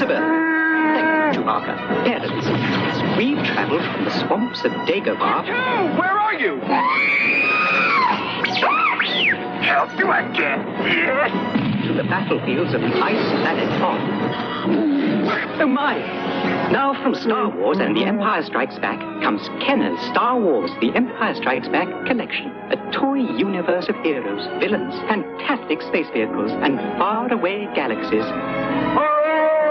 suburban. Thank you, Chewbacca. Parents, we've traveled from the swamps of Dagobah Where are you? How do I here? to the battlefields of the ice planet Hoth. Oh my! Now from Star Wars and The Empire Strikes Back comes Kenner's Star Wars The Empire Strikes Back collection. A toy universe of heroes, villains, fantastic space vehicles, and faraway galaxies. Oh,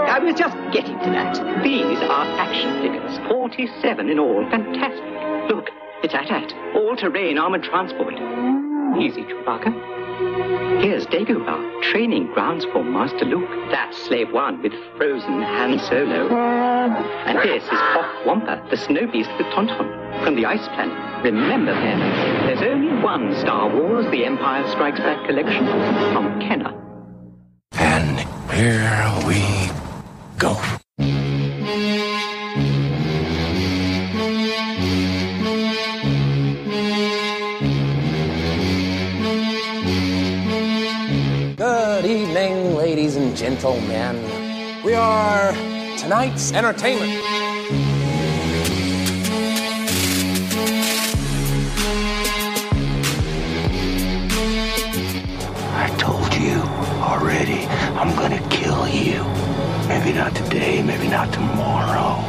I was just getting to that. These are action figures, 47 in all. Fantastic. Look, it's AT-AT, all-terrain armored transport. Easy, Chewbacca. Here's Dagobah, training grounds for Master Luke. That's Slave One with frozen Han Solo. And this is Hoth Wampa, the snow beast with Tauntaun from the ice planet. Remember, parents, there's only one Star Wars The Empire Strikes Back collection from Kenner. And here we go. Good evening, ladies and gentlemen. We are tonight's entertainment. I told you already, I'm gonna kill you. Maybe not today, maybe not tomorrow.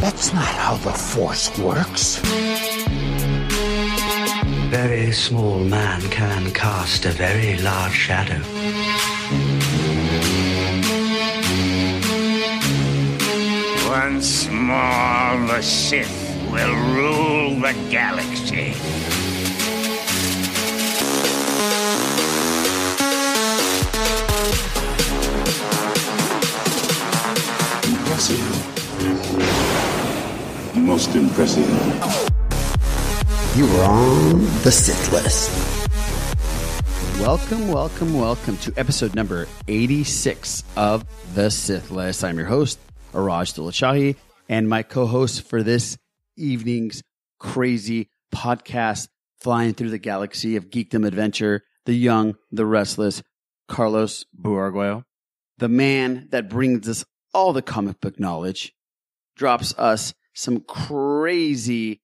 That's not how the Force works. Very small man can cast a very large shadow. Once more, the Sith will rule the galaxy. Most impressive. You were on the Sith list. Welcome, welcome, welcome to episode number 86 of The Sith List. I'm your host, Iraj Dulachahi, and my co host for this evening's crazy podcast, flying through the galaxy of geekdom adventure, the young, the restless, Carlos Buarguello, the man that brings us all the comic book knowledge, drops us some crazy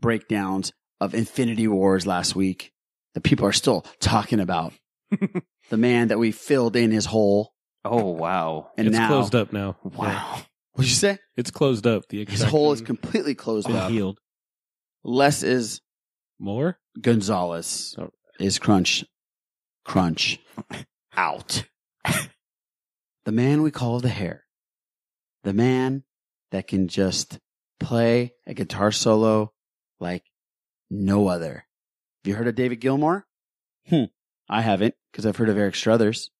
breakdowns of Infinity Wars last week that people are still talking about. the man that we filled in his hole. Oh wow! And it's now- closed up now. Wow. What'd you say? It's closed up. The His hole is completely closed up. healed. Les is More? Gonzalez Oh. is crunch, crunch out. the man we call the hair. The man that can just play a guitar solo like no other. Have you heard of David Gilmour? Hmm. I haven't because I've heard of Eric Strothers.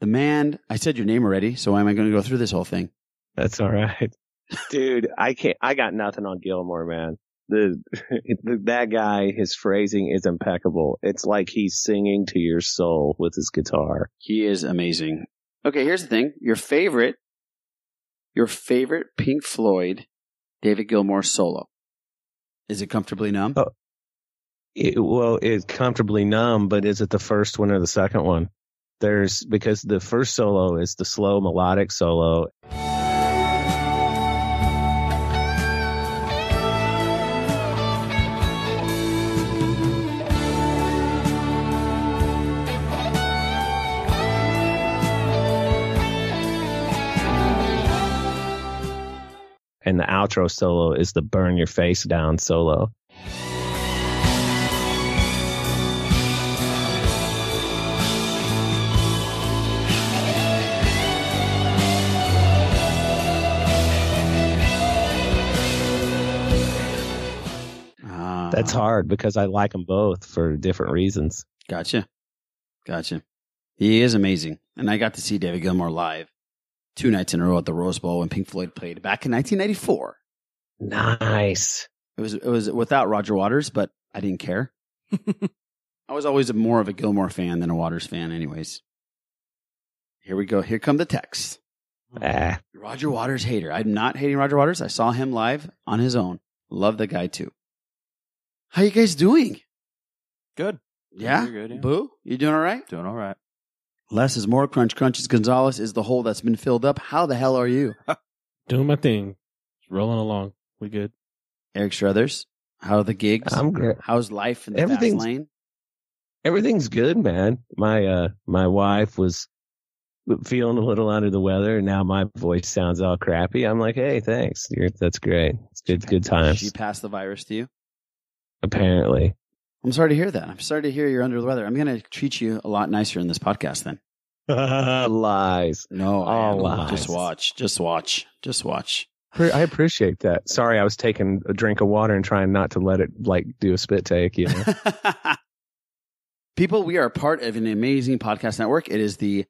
The man, I said your name already, so why am I going to go through this whole thing? That's all right. Dude, I can't, I got nothing on Gilmour, man. The, the, that guy, his phrasing is impeccable. It's like he's singing to your soul with his guitar. He is amazing. Okay, here's the thing. Your favorite, your favorite Pink Floyd, David Gilmour solo. Is it comfortably numb? Oh. It, well, it's comfortably numb, but is it the first one or the second one? There's, because the first solo is the slow melodic solo. And the outro solo is the burn your face down solo. Ah, That's hard because I like them both for different reasons. Gotcha. Gotcha. He is amazing. And I got to see David Gilmour live two nights in a row at the Rose Bowl when Pink Floyd played back in 1994. Nice. It was it was without Roger Waters, but I didn't care. I was always more of a Gilmour fan than a Waters fan, anyways. Here we go. Here come the texts. Ah, Roger Waters hater. I'm not hating Roger Waters. I saw him live on his own. Love the guy too. How you guys doing? Good. Yeah? You're good, yeah. Boo? You doing all right? Doing all right. Les is more. Crunch Crunches Gonzalez is the hole that's been filled up. How the hell are you? Doing my thing. Rolling along. We good. Eric Strothers, how are the gigs? I'm good. How's life in the fast Everything's- lane? Everything's good, man. My uh my wife was feeling a little under the weather and now my voice sounds all crappy. I'm like, "Hey, thanks. You're, that's great. It's good good times." She passed the virus to you? Apparently. I'm sorry to hear that. I'm sorry to hear you're under the weather. I'm going to treat you a lot nicer in this podcast then. lies. No, All lies. Just watch. Just watch. Just watch. I appreciate that. Sorry, I was taking a drink of water and trying not to let it like do a spit take, you know. People, we are part of an amazing podcast network. It is the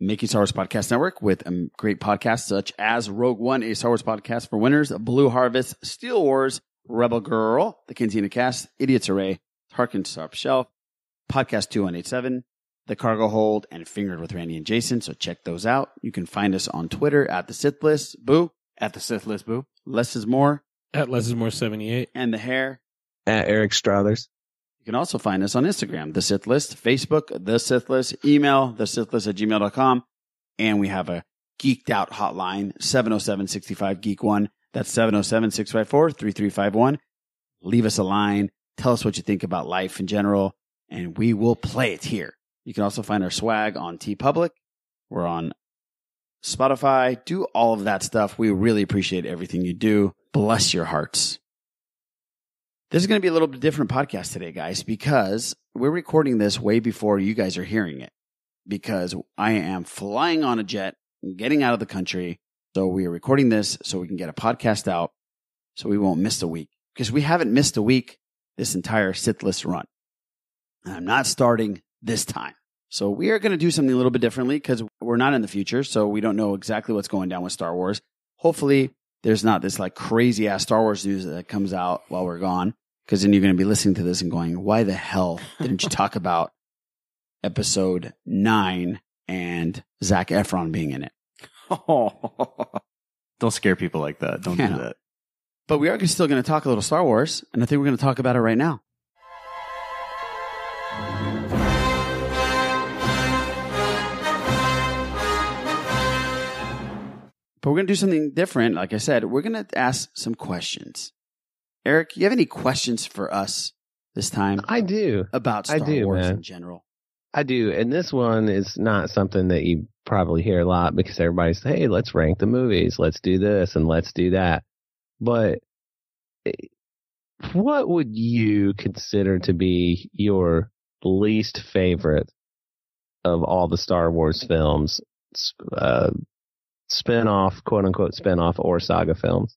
Making Star Wars Podcast Network with um, great podcasts such as Rogue One, a Star Wars podcast for winners, Blue Harvest, Steel Wars, Rebel Girl, The Cantina Cast, Idiots Array, Harkin Top Shelf, Podcast 2187, The Cargo Hold, and Fingered with Randy and Jason. So check those out. You can find us on Twitter at The Sith List, Boo, At the Sith List Boo. Les is More, At Les is More 78. and The Hair. At Eric Strothers. You can also find us on Instagram, The Sith List, Facebook, The Sith List, email, The Sith List at gmail.com. And we have a geeked out hotline, 707 65 Geek 1. That's 707 654 3351. Leave us a line. Tell us what you think about life in general, and we will play it here. You can also find our swag on TeePublic. We're on Spotify. Do all of that stuff. We really appreciate everything you do. Bless your hearts. This is going to be a little bit different podcast today, guys, because we're recording this way before you guys are hearing it. Because I am flying on a jet, getting out of the country. So we are recording this so we can get a podcast out so we won't miss a week. Because we haven't missed a week this entire Sith List run. And I'm not starting this time. So we are going to do something a little bit differently because we're not in the future. So we don't know exactly what's going down with Star Wars. Hopefully there's not this like crazy ass Star Wars news that comes out while we're gone. Because then you're going to be listening to this and going, why the hell didn't you talk about episode nine and Zac Efron being in it? Oh. Don't scare people like that. Don't Yeah. do that. But we are still going to talk a little Star Wars, and I think we're going to talk about it right now. But we're going to do something different. Like I said, we're going to ask some questions. Eric, you have any questions for us this time I do. about I Star do, Wars man. in general? I do. And this one is not something that you probably hear a lot because everybody's, hey, let's rank the movies. Let's do this and let's do that. But eh, what would you consider to be your least favorite of all the Star Wars films, uh, spin off, quote unquote, spin off or saga films?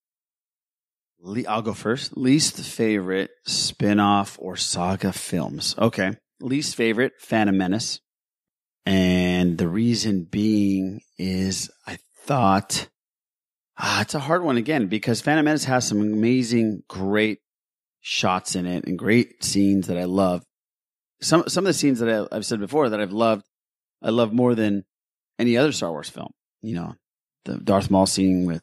I'll go first. Least favorite spin-off or saga films. Okay. Least favorite Phantom Menace. And the reason being is I thought ah, it's a hard one again because Phantom Menace has some amazing, great shots in it and great scenes that I love. Some some of the scenes that I, I've said before that I've loved, I love more than any other Star Wars film. You know, the Darth Maul scene with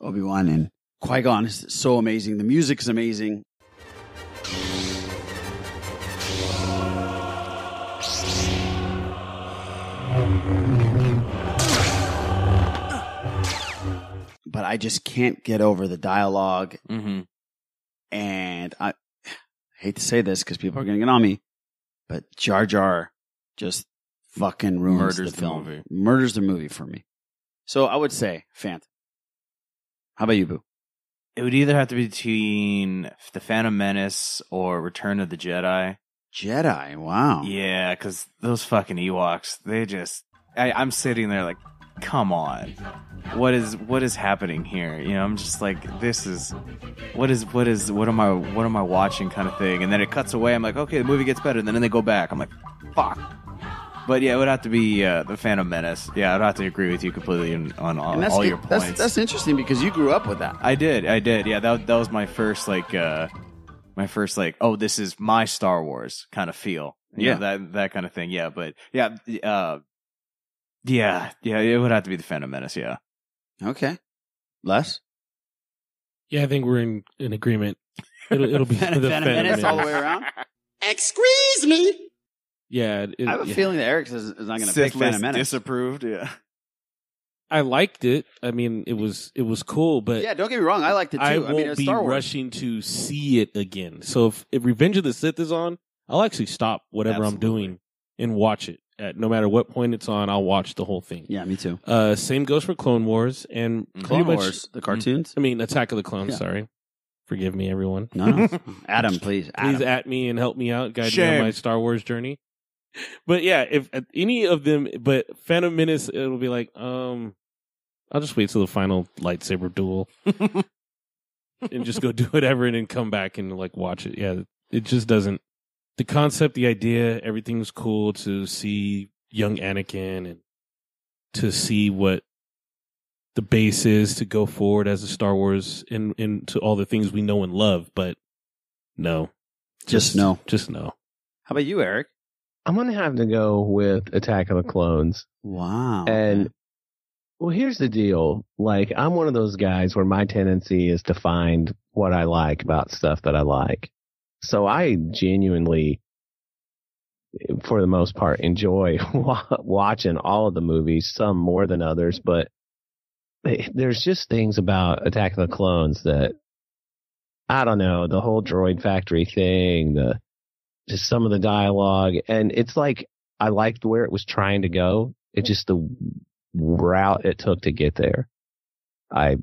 Obi Wan and Qui Gon is so amazing. The music is amazing. But I just can't get over the dialogue. Mm-hmm. And I hate to say this because people are going to get on me, but Jar Jar just fucking ruins Murders the the film. movie. Murders the movie for me. So I would say Phantom. How about you, Boo? It would either have to be between The Phantom Menace or Return of the Jedi. Jedi. Wow. Yeah, because those fucking Ewoks, they just. I, I'm sitting there like, come on. What is what is happening here? You know, I'm just like, this is what is what is what am I what am I watching kind of thing. And then it cuts away. I'm like, okay, the movie gets better. And then they go back. I'm like, fuck. But yeah, it would have to be uh, the Phantom Menace. Yeah, I'd have to agree with you completely on, on all, that's, all your points. that's that's interesting because you grew up with that. I did, I did. Yeah, that that was my first like uh my first like oh this is my Star Wars kind of feel. You Yeah. know, that that kind of thing. Yeah, but yeah, uh yeah, yeah, it would have to be the Phantom Menace, yeah. Okay. Les? Yeah, I think we're in, in agreement. It'll, it'll be the Phantom the Menace all the way around? Excuse me. Yeah, it- I have a yeah. feeling that Eric is, is not going to Sith pick Phantom list Menace. disapproved. Yeah. I liked it. I mean, it was it was cool, but yeah, don't get me wrong. I liked it too. I I, won't mean, be Star Wars. rushing to see it again. So if, if Revenge of the Sith is on, I'll actually stop whatever I'm doing and watch it. At no matter what point it's on, I'll watch the whole thing. Yeah, me too. Uh, same goes for Clone Wars and pretty Clone much- Wars, the cartoons? I mean, Attack of the Clones. Yeah. Sorry, forgive me, everyone. No, no. Adam, please. please at me and help me out, guide me on my Star Wars journey. But yeah, if uh, any of them, but Phantom Menace, it'll be like, um, I'll just wait till the final lightsaber duel and just go do whatever, and then come back and like watch it. Yeah, it just doesn't. The concept, the idea, everything's cool to see young Anakin and to see what the base is to go forward as a Star Wars in into all the things we know and love. But no, Just no. just no. How about you, Eric? I'm gonna have to go with Attack of the Clones. Wow. And well, here's the deal. Like, I'm one of those guys where my tendency is to find what I like about stuff that I like. So I genuinely, for the most part, enjoy watching all of the movies, some more than others, but eh, there's just things about Attack of the Clones that I don't know, the whole droid factory thing, the just some of the dialogue, and it's like I liked where it was trying to go. It's just the route it took to get there. I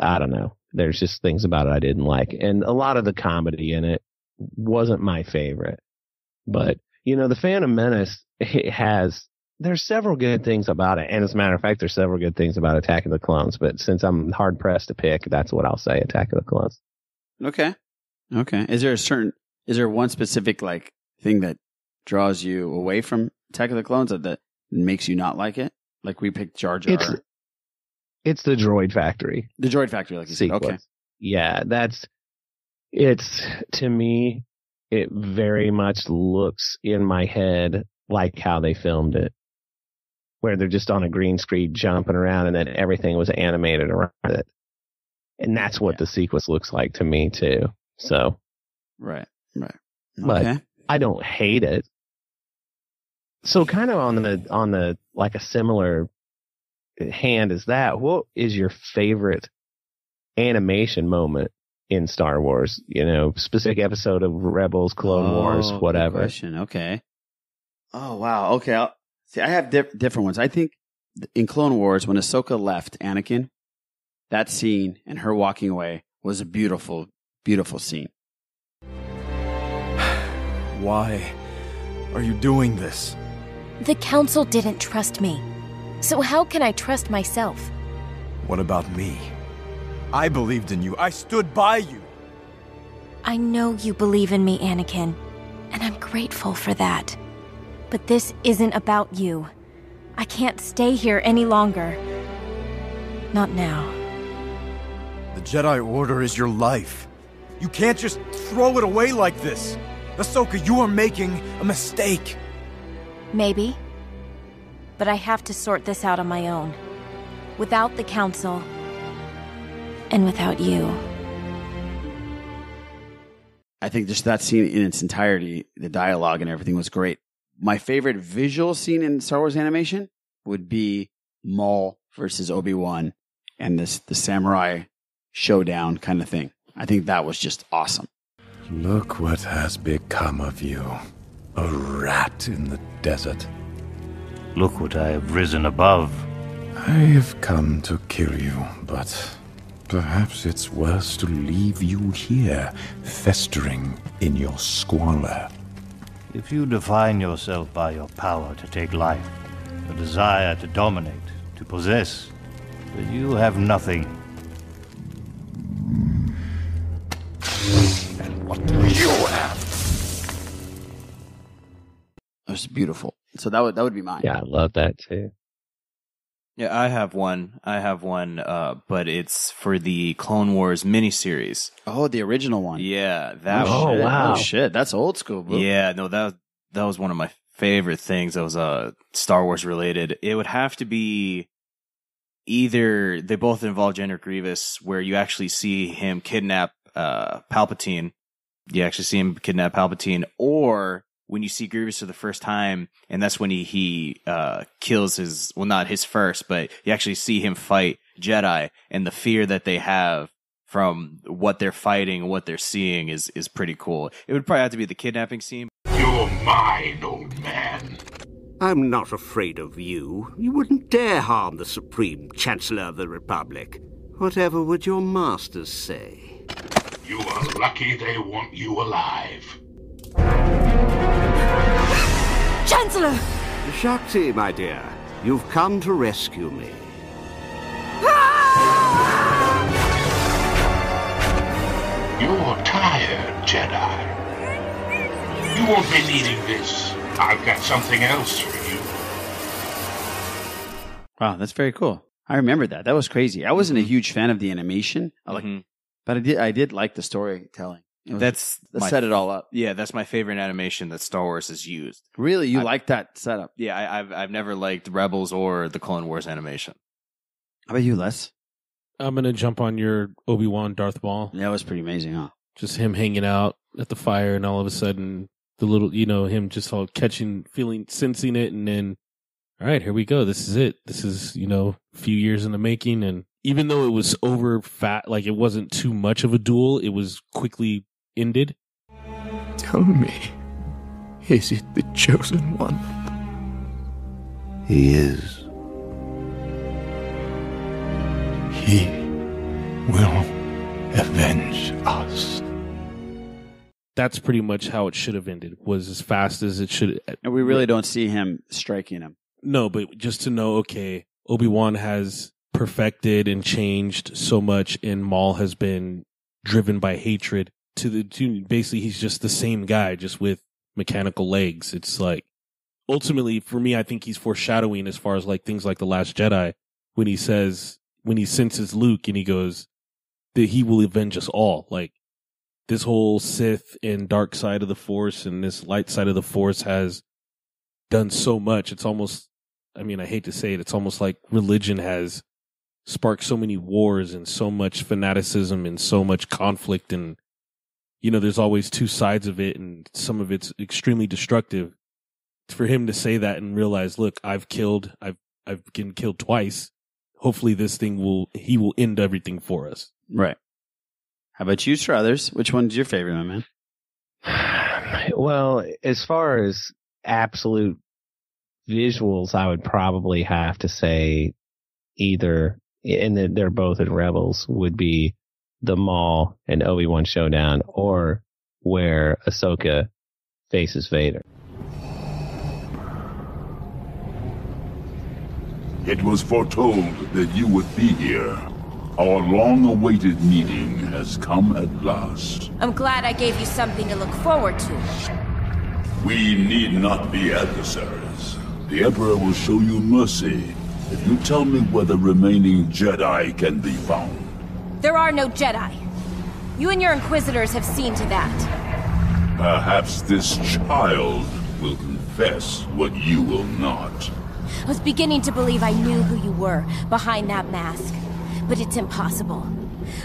I don't know. There's just things about it I didn't like, and a lot of the comedy in it wasn't my favorite. But you know, the Phantom Menace it has there's several good things about it, and as a matter of fact, there's several good things about Attack of the Clones. But since I'm hard pressed to pick, that's what I'll say: Attack of the Clones. Okay. Okay. Is there a certain, is there one specific like thing that draws you away from Attack of the Clones that, makes you not like it? Like we picked Jar Jar. It's it's the Droid Factory. the Droid Factory, like you said. sequence. Okay. Yeah, that's it's to me it very mm. much looks in my head like how they filmed it. Where they're just on a green screen jumping around and then everything was animated around it. And that's what the sequence looks like to me too. So Right. Right. but Okay. I don't hate it. So kind of on the on the like a similar hand as that, what is your favorite animation moment in Star Wars? You know, specific episode of Rebels, Clone oh, Wars, Oh, good whatever. Question. Okay. Oh wow. Okay. I'll, see, I have diff- different ones. I think in Clone Wars when Ahsoka left Anakin, that scene and her walking away was a beautiful, beautiful scene. Why are you doing this? The council didn't trust me. So how can I trust myself? What about me? I believed in you. I stood by you. I know you believe in me, Anakin, and I'm grateful for that. But this isn't about you. I can't stay here any longer. Not now. The Jedi Order is your life. You can't just throw it away like this. Ahsoka, you are making a mistake. Maybe. But I have to sort this out on my own. Without the council. And without you. I think just that scene in its entirety, the dialogue and everything was great. My favorite visual scene in Star Wars animation would be Maul versus Obi Wan and this the samurai showdown kind of thing. I think that was just awesome. Look what has become of you. A rat in the desert. Look what I have risen above. I have come to kill you, but perhaps it's worse to leave you here, festering in your squalor. If you define yourself by your power to take life, your desire to dominate, to possess, then you have nothing. And what do you have? It was beautiful. So that would that would be mine. Yeah, I love that too. Yeah, I have one. I have one, uh, but it's for the Clone Wars miniseries. Oh, the original one. Yeah, that. Oh, was, shit. Oh, shit. That's old school, bro. Yeah, no, that that was one of my favorite things. That was uh Star Wars related. It would have to be either they both involve General Grievous, where you actually see him kidnap uh Palpatine. You actually see him kidnap Palpatine, or when you see Grievous for the first time, and that's when he he uh, kills his well, not his first, but you actually see him fight Jedi, and the fear that they have from what they're fighting and what they're seeing is is pretty cool. It would probably have to be the kidnapping scene. You're mine, old man. I'm not afraid of you. You wouldn't dare harm the Supreme Chancellor of the Republic. Whatever would your masters say? You are lucky they want you alive. Chancellor! Shaak Ti, my dear, you've come to rescue me. You're tired, Jedi. You won't be needing this. I've got something else for you. Wow, that's very cool. I remember that. That was crazy. I wasn't a Mm-hmm. huge fan of the animation. I like, but I did. I did like the storytelling. It was- That's my- set it all up. Yeah, that's my favorite animation that Star Wars has used. Really, you I- like that setup? Yeah, I, I've I've never liked Rebels or the Clone Wars animation. How about you, Les? I'm gonna jump on your Obi Wan Darth Maul. That was pretty amazing, huh? Just him hanging out at the fire, and all of a sudden, the little, you know, him just all catching, feeling, sensing it, and then, all right, here we go. This is it. This is, you know, a few years in the making, and even though it was over fat, like it wasn't too much of a duel, it was quickly ended. Tell me, is it the chosen one? He is. He will avenge us. That's pretty much how it should have ended. Was as fast as it should. And we really don't see him striking him. No, but just to know, okay, Obi Wan has perfected and changed so much, and Maul has been driven by hatred to the to basically he's just the same guy, just with mechanical legs. It's like ultimately for me, I think he's foreshadowing as far as like things like the Last Jedi when he says when he senses Luke and he goes that he will avenge us all. Like this whole Sith and dark side of the Force and this light side of the Force has done so much. It's almost, I mean, I hate to say it, it's almost like religion has sparked so many wars and so much fanaticism and so much conflict. And, you know, there's always two sides of it and some of it's extremely destructive. For him to say that and realize, look, I've killed, I've, I've been killed twice. Hopefully this thing will, he will end everything for us. Right. How about you, Strothers? Which one's your favorite, my man? Well, as far as absolute visuals, I would probably have to say either, and they're- they're both in Rebels, would be the Maul and Obi Wan showdown, or where Ahsoka faces Vader. It was foretold that you would be here. Our long-awaited meeting has come at last. I'm glad I gave you something to look forward to. We need not be adversaries. The Emperor will show you mercy if you tell me where the remaining Jedi can be found. There are no Jedi. You and your Inquisitors have seen to that. Perhaps this child will confess what you will not. I was beginning to believe I knew who you were behind that mask. But it's impossible.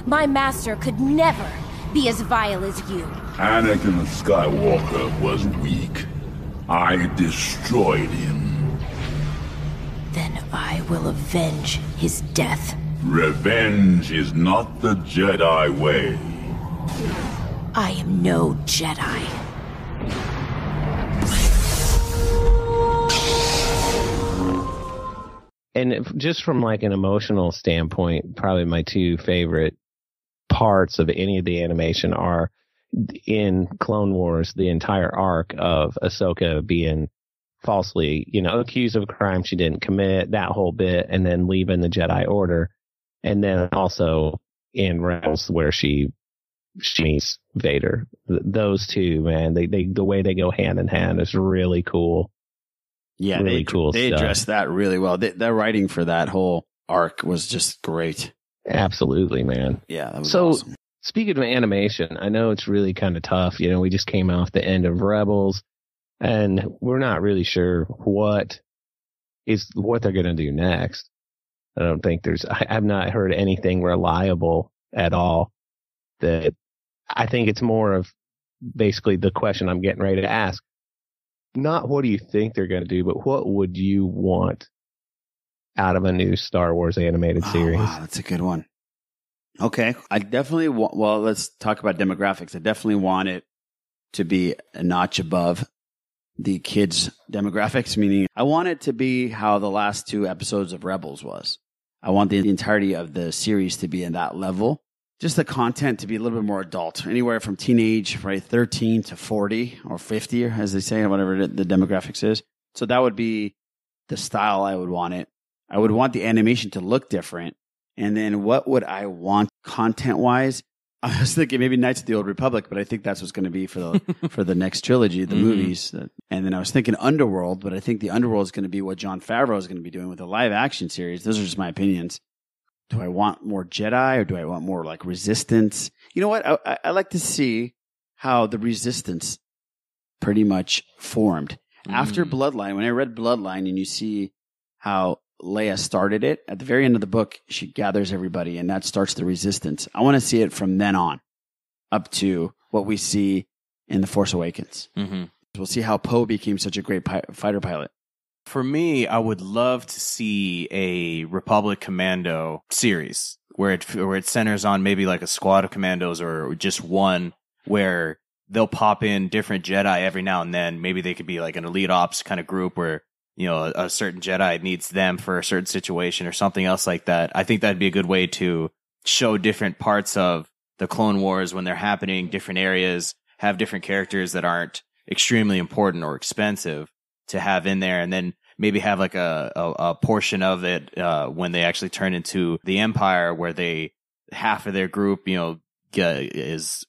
My master could never be as vile as you. Anakin Skywalker was weak. I destroyed him. Then I will avenge his death. Revenge is not the Jedi way. I am no Jedi. And if- just from like an emotional standpoint, probably my two favorite parts of any of the animation are in Clone Wars, the entire arc of Ahsoka being falsely, you know, accused of a crime she didn't commit, that whole bit, and then leaving the Jedi Order. And then also in Rebels where she, she meets Vader. Th- Those two, man, they, they, the way they go hand in hand is really cool. Yeah, really they, cool They stuff. addressed that really well. They, their writing for that whole arc was just great. Absolutely, man. Yeah, that was so awesome. speaking of animation, I know it's really kind of tough. You know, we just came off the end of Rebels, and we're not really sure what is what they're going to do next. I don't think there's. I, I've not heard anything reliable at all. That I think it's more of basically the question I'm getting ready to ask. not what do you think they're going to do, but what would you want out of a new Star Wars animated series? Oh, wow, that's a good one. Okay, I definitely want. Well, let's talk about demographics. I definitely want it to be a notch above the kids' demographics. Meaning, I want it to be how the last two episodes of Rebels was. I want the entirety of the series to be in that level. Just the content to be a little bit more adult, anywhere from teenage, right, thirteen to forty or fifty, as they say, whatever the demographics is. So that would be the style I would want it. I would want the animation to look different. And then what would I want content wise? I was thinking maybe Knights of the Old Republic, but I think that's what's going to be for the for the next trilogy, the Mhm. movies. And then I was thinking Underworld, but I think the Underworld is going to be what Jon Favreau is going to be doing with a live action series. Those are just my opinions. Do I want more Jedi or do I want more like Resistance? You know what? I, I, I like to see how the Resistance pretty much formed after Bloodline. When I read Bloodline, and you see how Leia started it at the very end of the book, she gathers everybody, and that starts the Resistance. I want to see it from then on up to what we see in the Force Awakens. Mhm. We'll see how Poe became such a great pi- fighter pilot. For me, I would love to see a Republic Commando series where it where it centers on maybe like a squad of commandos or just one where they'll pop in different Jedi every now and then. Maybe they could be like an elite ops kind of group where you know a, a certain Jedi needs them for a certain situation or something else like that. I think that'd be a good way to show different parts of the Clone Wars when they're happening, different areas, have different characters that aren't extremely important or expensive to have in there, and then maybe have like a a, a portion of it uh, when they actually turn into the Empire, where they half of their group, you know, is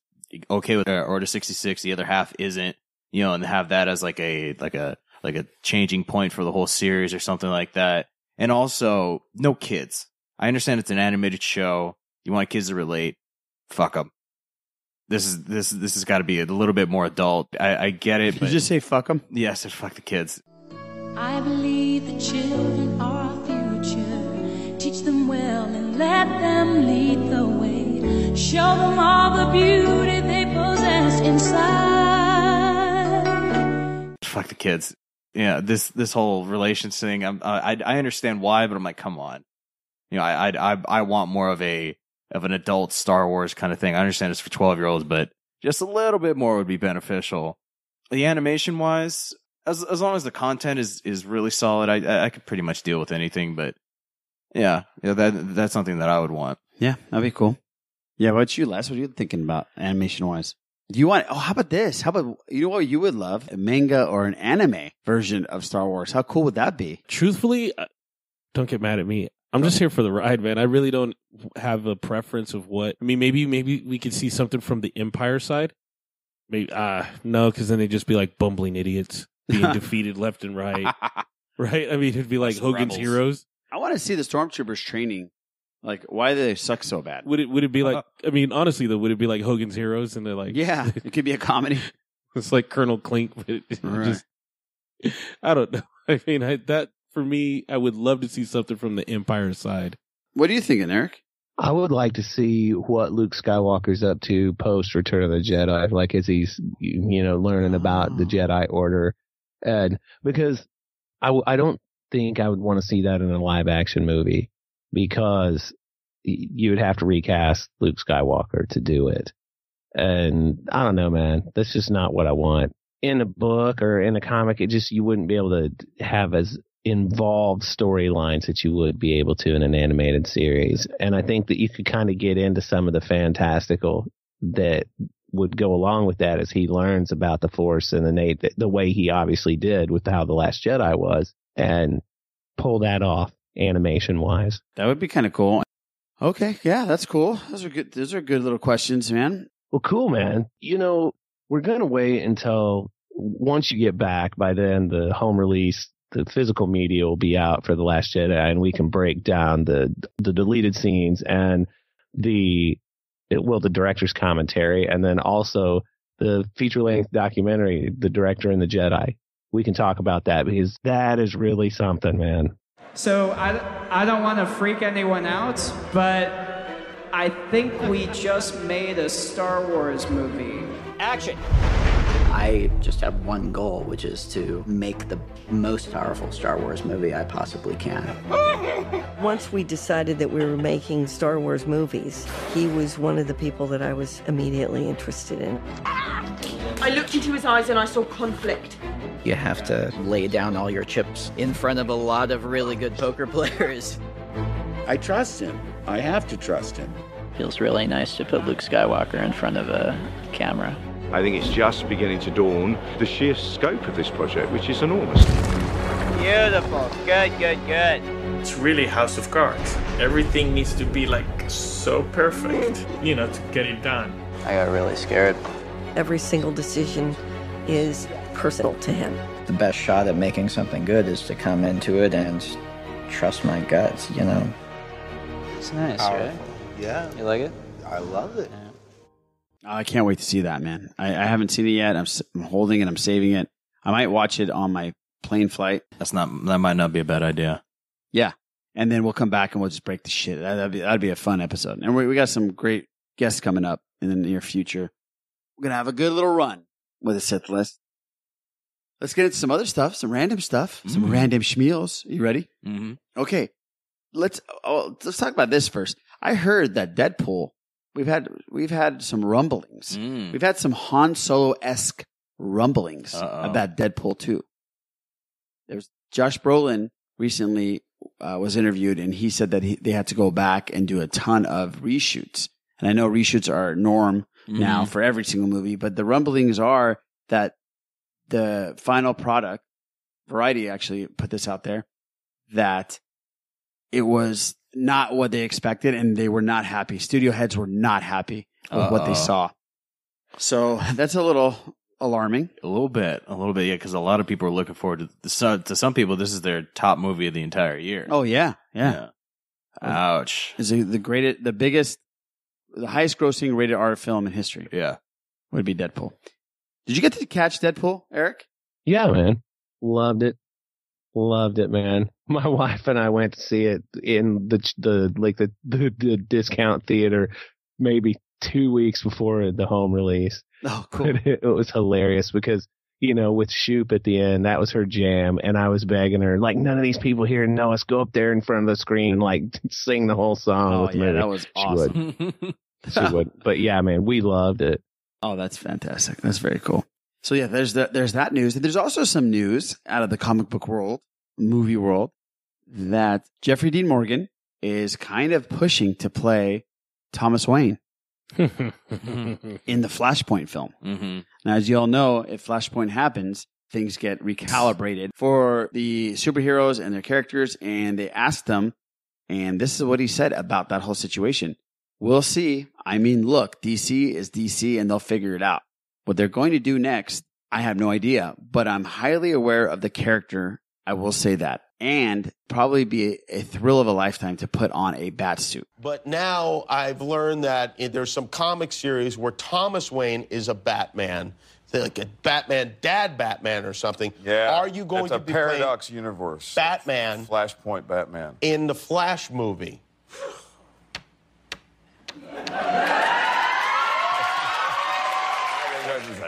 okay with uh, Order sixty six, the other half isn't, you know, and have that as like a like a like a changing point for the whole series or something like that. And also, no kids. I understand it's an animated show. You want kids to relate. Fuck them. This is this this has got to be a little bit more adult. I, I get it. Did but you just say fuck them? Yes, fuck the kids. I believe the children are our future. Teach them well and let them lead the way. Show them all the beauty they possess inside. fuck the kids. Yeah, this this whole relations thing. I'm, uh, I I understand why, but I'm like, come on. You know, I I I, want more of a of an adult Star Wars kind of thing. I understand it's for 12 year olds, but just a little bit more would be beneficial. The animation wise, as as long as the content is is really solid, I I, could pretty much deal with anything. But yeah, yeah, that that's something that I would want. Yeah, that'd be cool. Yeah, what's you, Les? What are you thinking about animation wise? Do you want? Oh, how about this? How about you know what you would love? A manga or an anime version of Star Wars. How cool would that be? Truthfully, uh, don't get mad at me. I'm just here for the ride, man. I really don't have a preference of what. I mean, maybe maybe we could see something from the Empire side. Maybe uh no, because then they'd just be like bumbling idiots being defeated left and right. Right? I mean, it'd be like Hogan's rebels. Heroes. I want to see the stormtroopers training. Like, why do they suck so bad? Would it would it be like? Uh, I mean, honestly though, would it be like Hogan's Heroes and they're like, Yeah, it could be a comedy. it's like Colonel Klink, but it Right. just I don't know. I mean, I, that for me, I would love to see something from the Empire side. What are you thinking, Eric? I would like to see what Luke Skywalker's up to post Return of the Jedi, like as he's you know learning about the ah. Jedi Order, and because I w- I don't think I would want to see that in a live action movie because you would have to recast Luke Skywalker to do it, and I don't know, man, that's just not what I want in a book or in a comic. It just you wouldn't be able to have as involved storylines that you would be able to in an animated series. And I think that you could kind of get into some of the fantastical that would go along with that as he learns about the Force and the the way he obviously did with how the Last Jedi was, and pull that off animation wise. That would be kind of cool. Okay, yeah, that's cool. Those are good. Those are good little questions, man. Well, cool, man. You know, we're going to wait until once you get back. By then, the home release, the physical media will be out for the Last Jedi, and we can break down the the deleted scenes and the it, well, the director's commentary, and then also the feature length documentary, the director and the Jedi. We can talk about that because that is really something, man. So I, I don't want to freak anyone out, but I think we just made a Star Wars movie. Action. I just have one goal, which is to make the most powerful Star Wars movie I possibly can. Once we decided that we were making Star Wars movies, he was one of the people that I was immediately interested in. Ah! I looked into his eyes and I saw conflict. You have to lay down all your chips in front of a lot of really good poker players. I trust him. I have to trust him. Feels really nice to put Luke Skywalker in front of a camera. I think it's just beginning to dawn the sheer scope of this project, which is enormous. Beautiful. Good, good, good. It's really House of Cards. Everything needs to be like so perfect, you know, to get it done. I got really scared. Every single decision is personal to him. The best shot at making something good is to come into it and trust my guts, you know? It's nice, Powerful. right? Yeah. You like it? I love it. Oh, I can't wait to see that, man. I, I haven't seen it yet. I'm, s- I'm holding it. I'm saving it. I might watch it on my plane flight. That's not. That might not be a bad idea. Yeah, and then we'll come back and we'll just break the shit. That- That'd be that'd be a fun episode. And we we got some great guests coming up in the near future. We're gonna have a good little run with a Sith list. Let's get into some other stuff, some random stuff, some Mm. random schmeals. You ready? Mm-hmm. Okay, let's oh, let's talk about this first. I heard that Deadpool. We've had we've had some rumblings. Mm. We've had some Han Solo esque rumblings Uh-oh. about Deadpool two. There's Josh Brolin recently uh, was interviewed, and he said that he, they had to go back and do a ton of reshoots. And I know reshoots are norm now Mhm. for every single movie, but the rumblings are that the final product, Variety actually put this out there, that it was not what they expected, and they were not happy. Studio heads were not happy with what they saw. So that's a little alarming. A little bit, a little bit, yeah. Because a lot of people are looking forward to. So, to some people, this is their top movie of the entire year. Oh yeah, yeah. Ouch. Is it the greatest, the biggest, the highest grossing rated R film in history? Yeah, would be Deadpool. Did you get to catch Deadpool, Eric? Yeah, man. Loved it. Loved it, man. My wife and I went to see it in the the like the the, the discount theater maybe two weeks before the home release. Oh, cool. It, it was hilarious because you know with Shoop at the end that was her jam, and I was begging her like none of these people here know us. Go up there in front of the screen and like sing the whole song. Oh, with yeah, movie. that was She awesome. Would. she would. But yeah, man, we loved it. Oh, that's fantastic. That's very cool. So yeah, there's that. There's that news. There's also some news out of the comic book world, movie world, that Jeffrey Dean Morgan is kind of pushing to play Thomas Wayne in the Flashpoint film. Mm-hmm. Now, as you all know, if Flashpoint happens, things get recalibrated for the superheroes and their characters. And they asked them, and this is what he said about that whole situation. We'll see. I mean, look, DC is DC and they'll figure it out. What they're going to do next, I have no idea, but I'm highly aware of the character. I will say that. And probably be a, a thrill of a lifetime to put on a bat suit. But now I've learned that there's some comic series where Thomas Wayne is a Batman, like a Batman, Dad Batman or something. Yeah. Are you going it's to a be paradox universe? Batman Flashpoint Batman. in the Flash movie?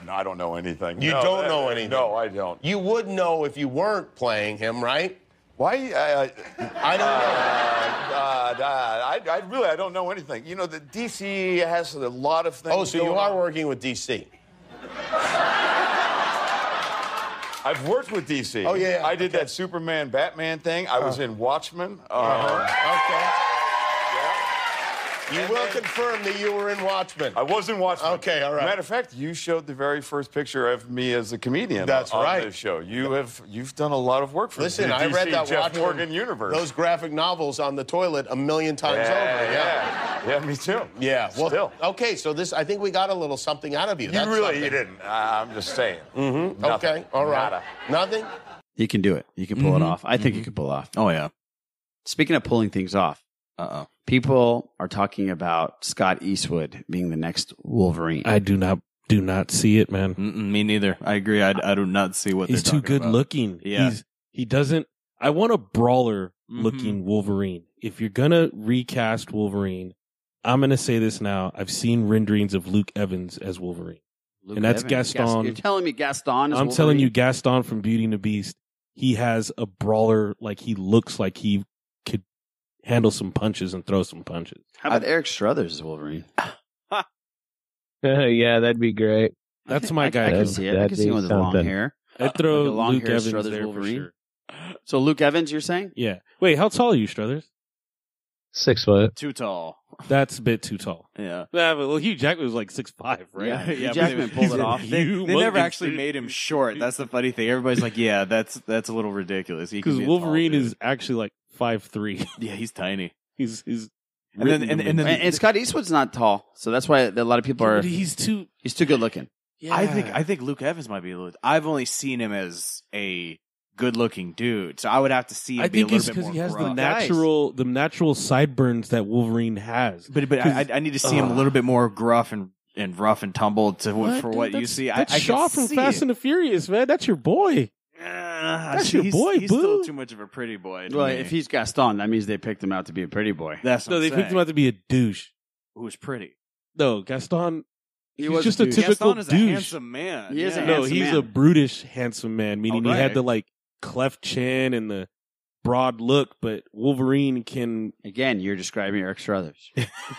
I don't know anything. You No, don't that- know anything. No, I don't. You would know if you weren't playing him, right? Why? I, I don't know. Uh, uh, I, I really, I don't know anything. You know, the DC has a lot of things. Oh, so you are on. working with DC. I've worked with DC. Oh, yeah, I did that Superman Batman thing. I was Uh. in Watchmen. Uh, Uh-huh. Okay. You will confirm that you were in Watchmen. I was in Watchmen. Okay, all right. Matter of fact, you showed the very first picture of me as a comedian. That's on right. this show. You have you've done a lot of work for Listen, the I DC read that Jeff Watchmen, Morgan universe. Those graphic novels on the toilet a million times Yeah, over. Yeah. yeah. Yeah, me too. Yeah. Well, Still. okay. So this, I think we got a little something out of you. You That's really something. you didn't. I- I'm just saying. Mm-hmm. Nothing. Okay. All right. Nada. Nothing. You can do it. You can pull Mhm. it off. I think Mm-hmm. you can pull off. Oh yeah. Speaking of pulling things off, uh oh. People are talking about Scott Eastwood being the next Wolverine. I do not do not see it, man. Mm-mm, me neither. I agree. I, I do not see what He's too good about. looking. Yeah. He's, he doesn't. I want a brawler Mm-hmm. looking Wolverine. If you're gonna recast Wolverine, I'm gonna say this now. I've seen renderings of Luke Evans as Wolverine. Luke and that's Evans. Gaston. You're telling me Gaston is I'm telling you, Gaston from Beauty and the Beast. He has a brawler like he looks like he could handle some punches and throw some punches. How about Eric Strothers as Wolverine? Uh, yeah, that'd be great. That's my I, guy. I can see it. I can see him with the long hair. I'd throw Like long Luke hair Evans Strothers there for Wolverine. sure. So Luke Evans, you're saying? Yeah. Wait, how tall are you, Strothers? Six foot. Too tall. That's a bit too tall. Yeah. Yeah, but well, Hugh Jackman was like six five, right? Yeah, Hugh yeah, Jackman they- pulled it off. They, they never actually dude. made him short. That's the funny thing. Everybody's like, "Yeah, that's that's a little ridiculous." Because be a tall Wolverine is actually like five three. yeah, he's tiny. he's he's And then and, and then And, and Scott Eastwood's not tall, so that's why a lot of people are. But he's too. He's too good looking. Yeah. I think I think Luke Evans might be a little. I've only seen him as a good-looking dude, so I would have to see him I be a think little it's bit because more he has the gruff. natural the natural sideburns that Wolverine has. But but I, I need to see him a little bit more gruff and, and rough and tumble to What? for what you That's- see. That's I, I Shaw from see Fast it. and the Furious, man. That's your boy. Ah, That's your boy, He's boo. still too much of a pretty boy. To Well, me. if he's Gaston, that means they picked him out to be a pretty boy. that's No, what they I'm picked him saying. out to be a douche. Who's pretty? No, Gaston. He he's was just a a douche. typical Gaston is a douche. handsome man. He is a no, handsome he's man. a brutish, handsome man. Meaning he Alright. had the like cleft chin and the broad look, but Wolverine can. Again, you're describing Eric Strothers.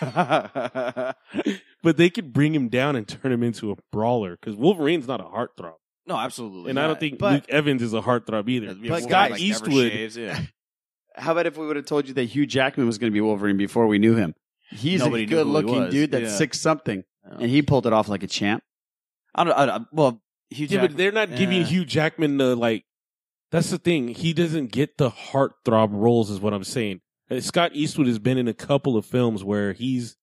but they could bring him down and turn him into a brawler because Wolverine's not a heartthrob, no, absolutely. and I don't not. think But- Luke Evans is a heartthrob either. Yeah, But Wolverine, Scott like, never Eastwood. shaves, yeah. How about if we would have told you that Hugh Jackman was going to be Wolverine before we knew him? He's Nobody a knew who he good-looking was. dude that's Yeah. six something, and he pulled it off like a champ. I don't. I don't well, Hugh Yeah, Jackman, but they're not giving Yeah. Hugh Jackman the like. That's the thing. He doesn't get the heartthrob roles, is what I'm saying. Uh, Scott Eastwood has been in a couple of films where he's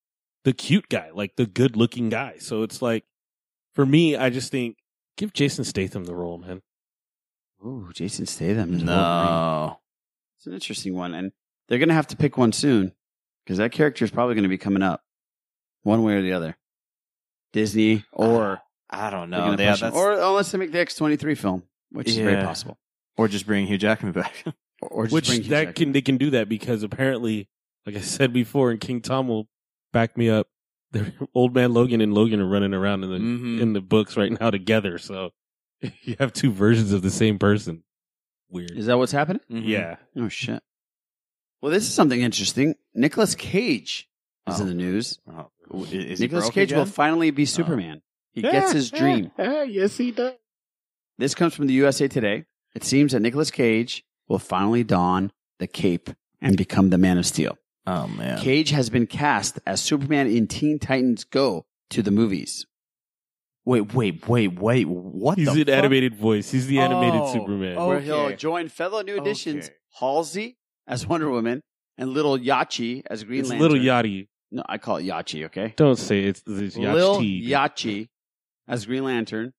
the cute guy, like the good-looking guy. So it's like, for me, I just think give Jason Statham the role, man. Ooh, Jason Statham. No. It's an interesting one, and they're going to have to pick one soon because that character is probably going to be coming up, one way or the other. Disney or I don't know. gonna Yeah, that's, or unless they make the X twenty three film, which is very possible. or just bring Hugh Jackman back. Or, or just Which bring Hugh that Jackman. can they can do that because apparently, like I said before, and King Tom will back me up. The old man Logan and Logan are running around in the Mhm. in the books right now together. So you have two versions of the same person. Weird. Is that what's happening? Mhm. Yeah. Oh shit. Well, this is something interesting. Nicolas Cage is Oh. in the news. Oh, is, is he Nicolas broke Cage will finally be Superman. He gets his dream. yes, he does. This comes from the USA Today. It seems that Nicolas Cage will finally don the cape and become the Man of Steel. Oh man. Cage has been cast as Superman in Teen Titans Go to the movies. Wait, wait, wait, wait. What He's the an fuck? animated voice. He's the animated Oh, Superman. oh. Where he'll Okay. join fellow new additions Okay. Halsey as Wonder Woman and Little Yachi as Green it's Lantern. little Yachty. No, I call it Yachi, okay? Don't say it. it's, it's Lil Yachi. Yachi as Green Lantern.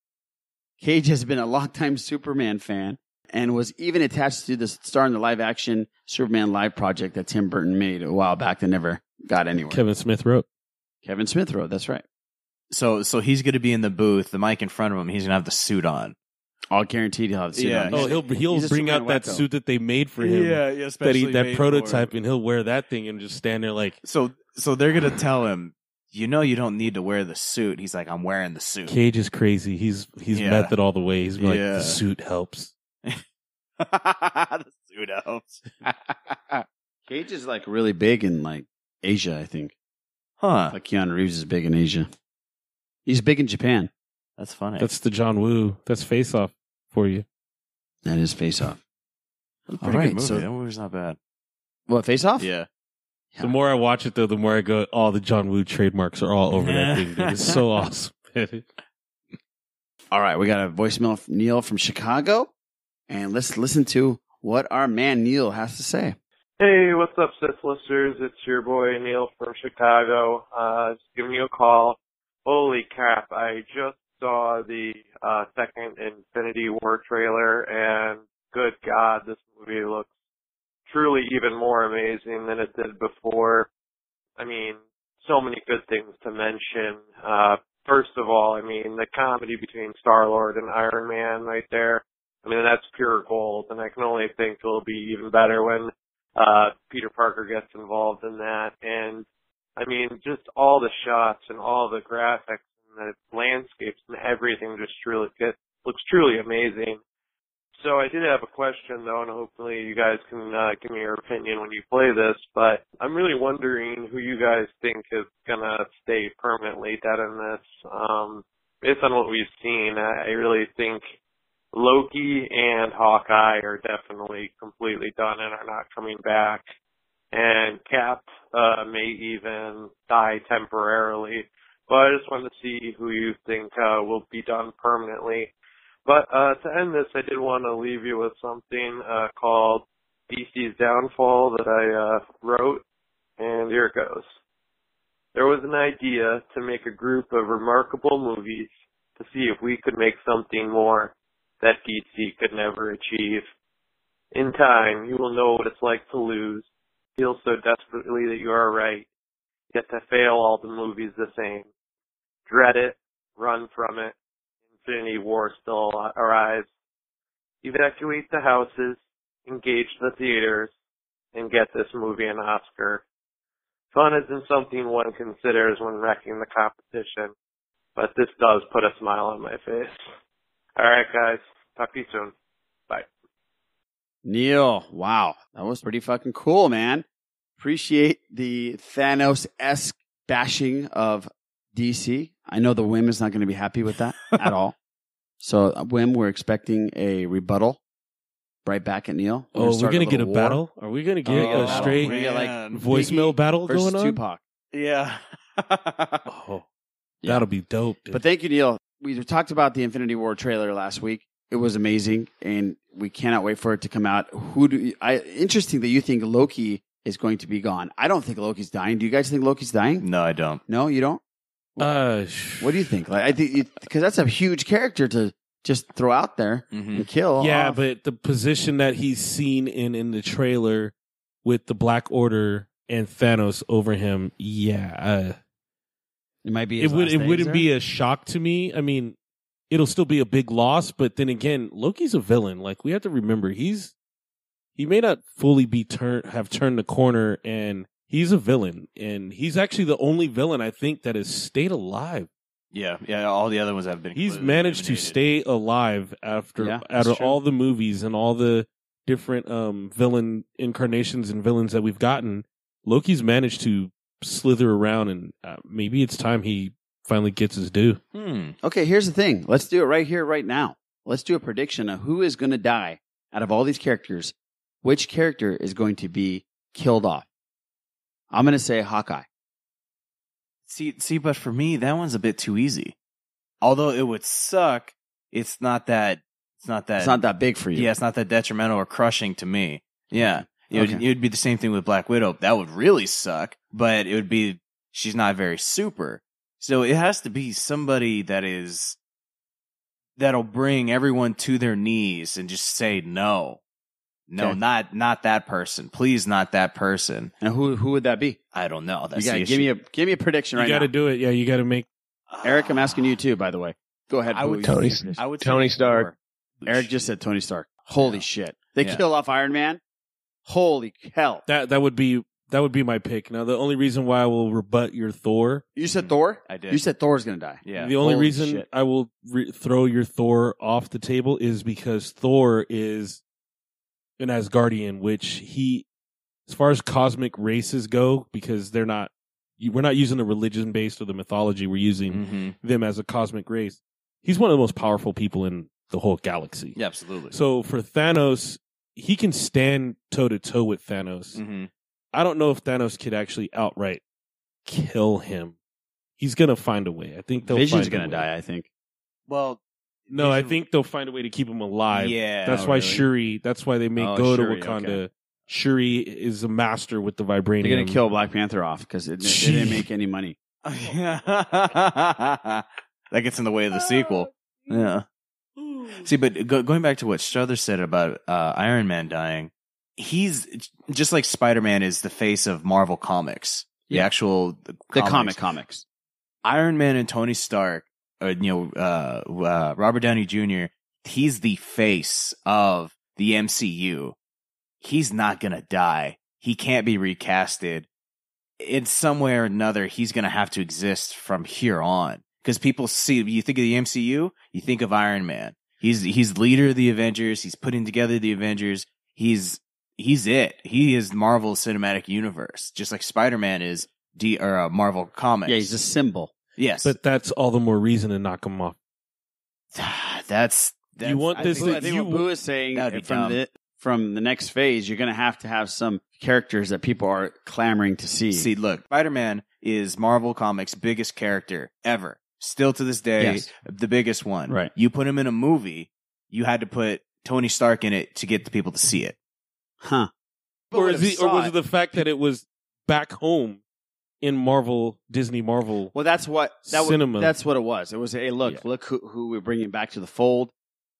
Cage has been a longtime Superman fan and was even attached to the star in the live action Superman live project that Tim Burton made a while back that never got anywhere. Kevin Smith wrote. Kevin Smith wrote, that's right. So, so he's going to be in the booth, the mic in front of him. He's going to have the suit on. All guaranteed he'll have the suit Yeah. on. Oh, he'll he'll He's bring out that wacko. suit that they made for him. yeah, that especially he, that made for prototype, and he'll wear that thing and just stand there like So, so they're going to tell him, you know, you don't need to wear the suit. He's like, I'm wearing the suit. Cage is crazy. He's he's Yeah. method all the way. He's like Yeah. the suit helps. the suit helps. Cage is like really big in like Asia, I think. Huh. Like Keanu Reeves is big in Asia. He's big in Japan. That's funny. That's the John Woo. That's face off for you. That is Face Off. That's a All pretty right, good movie. so- that movie's not bad. What, Face Off? Yeah. The more I watch it, though, the more I go, all the John Woo trademarks are all over that thing. Dude. It's so awesome. All right, we got a voicemail from Neil from Chicago. And let's listen to what our man Neil has to say. Hey, what's up, Sith listeners? It's your boy Neil from Chicago. Uh, just giving you a call. Holy crap! I just saw the uh, second Infinity War trailer, and good God, this movie looks truly even more amazing than it did before. I mean, so many good things to mention. Uh, first of all, I mean, the comedy between Star Lord and Iron Man right there. I mean, that's pure gold, and I can only think it'll be even better when uh, Peter Parker gets involved in that. And I mean, just all the shots and all the graphics and the landscapes and everything just truly it looks truly amazing. So I did have a question though, and hopefully you guys can uh, give me your opinion when you play this. But I'm really wondering who you guys think is gonna stay permanently dead in this. Um, based on what we've seen, I I really think Loki and Hawkeye are definitely completely done and are not coming back. And Cap uh, may even die temporarily. But I just wanted to see who you think uh, will be done permanently. But uh, to end this, I did want to leave you with something uh, called DC's Downfall that I uh, wrote, and here it goes. There was an idea to make a group of remarkable movies to see if we could make something more that DC could never achieve. In time, you will know what it's like to lose, feel so desperately that you are right, yet to fail all the movies the same. Dread it, run from it, Infinity War still arrives. Evacuate the houses, engage the theaters, and get this movie an Oscar. Fun isn't something one considers when wrecking the competition, but this does put a smile on my face. Alright guys, talk to you soon. Bye. Neil, wow, that was pretty fucking cool, man. Appreciate the Thanos esque bashing of DC. I know the Wim is not going to be happy with that at all. So, uh, Wim, we're expecting a rebuttal right back at Neil. Oh, we're gonna get a war. battle? Are we gonna get Oh, a straight we're get, like voicemail Biggie battle going on? Tupac. Yeah. oh, that'll be dope. Dude. But thank you, Neil. We talked about the Infinity War trailer last week. It was amazing, and we cannot wait for it to come out. Who do you, I? Interesting that you think Loki is going to be gone. I don't think Loki's dying. Do you guys think Loki's dying? No, I don't. No, you don't. Uh, what do you think? Like, I think because that's a huge character to just throw out there Mm-hmm. and kill. yeah, off. but the position that he's seen in in the trailer with the Black Order and Thanos over him, yeah, uh, it might be. it would last it days wouldn't be a shock to me. I mean, it'll still be a big loss, but then again, Loki's a villain. Like we have to remember, he's he may not fully be turned have turned the corner, and he's a villain, and he's actually the only villain I think that has stayed alive. Yeah, yeah. All the other ones have been. He's completely managed to stay alive after Yeah, out of true. all the movies and all the different um villain incarnations and villains that we've gotten. Loki's managed to slither around, and uh, maybe it's time he finally gets his due. Hmm. Okay, here's the thing. Let's do it right here, right now. Let's do a prediction of who is going to die out of all these characters. Which character is going to be killed off? I'm going to say Hawkeye. See, see, but for me, that one's a bit too easy. Although it would suck, it's not that. It's not that. It's not that big for you. Yeah, it's not that detrimental or crushing to me. Yeah, it would, Okay. it would be the same thing with Black Widow. That would really suck, but it would be she's not very super. So it has to be somebody that is that'll bring everyone to their knees and just say no. No, Okay. not not that person. Please, not that person. And who who would that be? I don't know. That's you gotta the give me a give me a prediction You right now. You got to do it. Yeah, you got to make. Ah. Eric, I'm asking you too. By the way, go ahead. I would Tony- can. I would Tony say Stark. Eric just said Tony Stark. Holy shit! They Yeah. kill off Iron Man. Holy hell! That that would be that would be my pick. Now, the only reason why I will rebut your Thor, You said Thor. I did. You said Thor's gonna die. Yeah. the only Holy reason shit. I will re- throw your Thor off the table is because Thor is an Asgardian, which he, as far as cosmic races go, because they're not, you- we're not using the religion based or the mythology. We're using Mm-hmm. them as a cosmic race. He's one of the most powerful people in the whole galaxy. Yeah, absolutely. So for Thanos, he can stand toe to toe with Thanos. Mhm. I don't know if Thanos could actually outright kill him. He's gonna find a way. I think they'll Vision's find gonna way. die. I think. Well, No, I think they'll find a way to keep him alive. Yeah. that's Oh, why really? Shuri. That's why they make Oh, go Shuri, to Wakanda. okay. Shuri is a master with the vibranium. They're gonna kill Black Panther off because it, it didn't make any money. that gets in the way of the sequel. Yeah. See, but go, going back to what Strothers said about uh, Iron Man dying, he's just like Spider Man is the face of Marvel Comics, the Yeah. actual The comics. comic comics. Iron Man and Tony Stark, uh, you know, uh, uh, Robert Downey Jr. He's the face of the MCU. He's not gonna die. He can't be recasted. In some way or another, he's gonna have to exist from here on because people see you think of the MCU, you think of Iron Man. He's he's leader of the Avengers. He's putting together the Avengers. He's he's it. He is Marvel cinematic universe, just like Spider Man is D or uh, Marvel Comics. Yeah, he's a symbol. Yes, But that's all the more reason to knock him off. that's, that's You want I this? think, I think you, what Boo is saying from dumb. the from the next phase, you're going to have to have some characters that people are clamoring to see. See, look, Spider Man is Marvel Comics' biggest character ever. Still to this day, Yes. the biggest one. Right. You put him in a movie, you had to put Tony Stark in it to get the people to see it. Huh. or is it, or was it the fact that it was back home in Marvel, Disney Marvel? Well, that's what that was, cinema. That's what it was. It was hey, look, look who, who we're bringing back to the fold,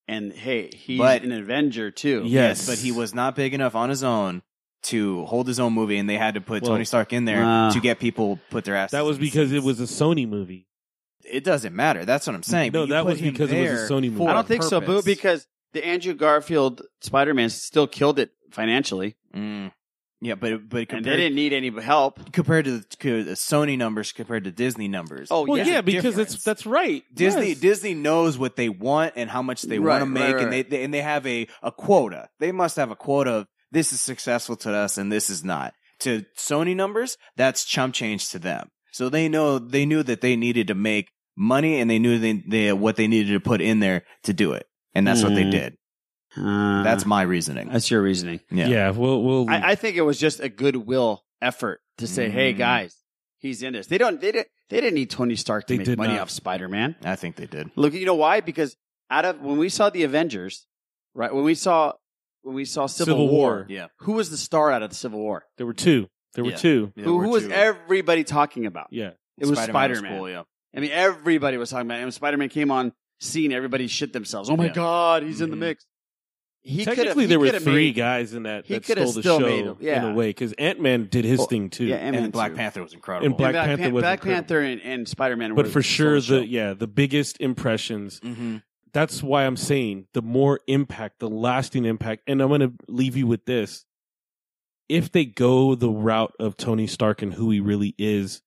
and hey, he's But- an Avenger too. Yes. But he was not big enough on his own to hold his own movie, and they had to put Well, Tony Stark in there uh, to get people put their ass. that was because it was a Sony movie. It doesn't matter. That's what I'm saying. No, but you that put was him because it was a Sony movie. for I don't think so, Boo, purpose. because the Andrew Garfield Spider Man still killed it financially, Mm. Yeah, but but and compared, they didn't need any help. compared to the, to the Sony numbers compared to Disney numbers. Oh, Well, yeah. yeah, because difference. it's that's right. Disney Yes. Disney knows what they want and how much they Right, want to make, right, and they, right. they and they have a a quota. They must have a quota of this is successful to us and this is not. To Sony numbers, that's chump change to them. So they know they knew that they needed to make money, and they knew they, they what they needed to put in there to do it, and that's what they Mm. did. Uh, That's my reasoning. that's your reasoning. Yeah. Yeah, we'll we'll I, I think it was just a goodwill effort to say, "Hey Mm. guys, he's in this." They don't. They didn't. They didn't need Tony Stark to They make money not. off Spider Man. I think they did. Look, you know why? Because out of when we saw the Avengers, right? When we saw when we saw Civil, Civil War, War. Yeah. who was the star out of the Civil War? there were two. There were Yeah. two. Yeah, who we're who was everybody talking about? Yeah. It was Spider-Man Spider Man. cool, yeah. I mean, everybody was talking about it. And Spider Man came on scene, everybody shit themselves. Oh my Yeah. god, he's in the Mhm. mix. He could've- Technically, he there were three made- guys in that he that could've stole the still show made it, in yeah. a way because Ant Man did his Well, thing too. yeah, And Ant-Man Black too. Panther was incredible. And Black Black, Panther Pan- was Black incredible. Panther and, and Spider Man. but for sure, the yeah the biggest impressions. mm-hmm. That's why I'm saying the more impact, the lasting impact. And I'm going to leave you with this: if they go the route of Tony Stark and who he really is,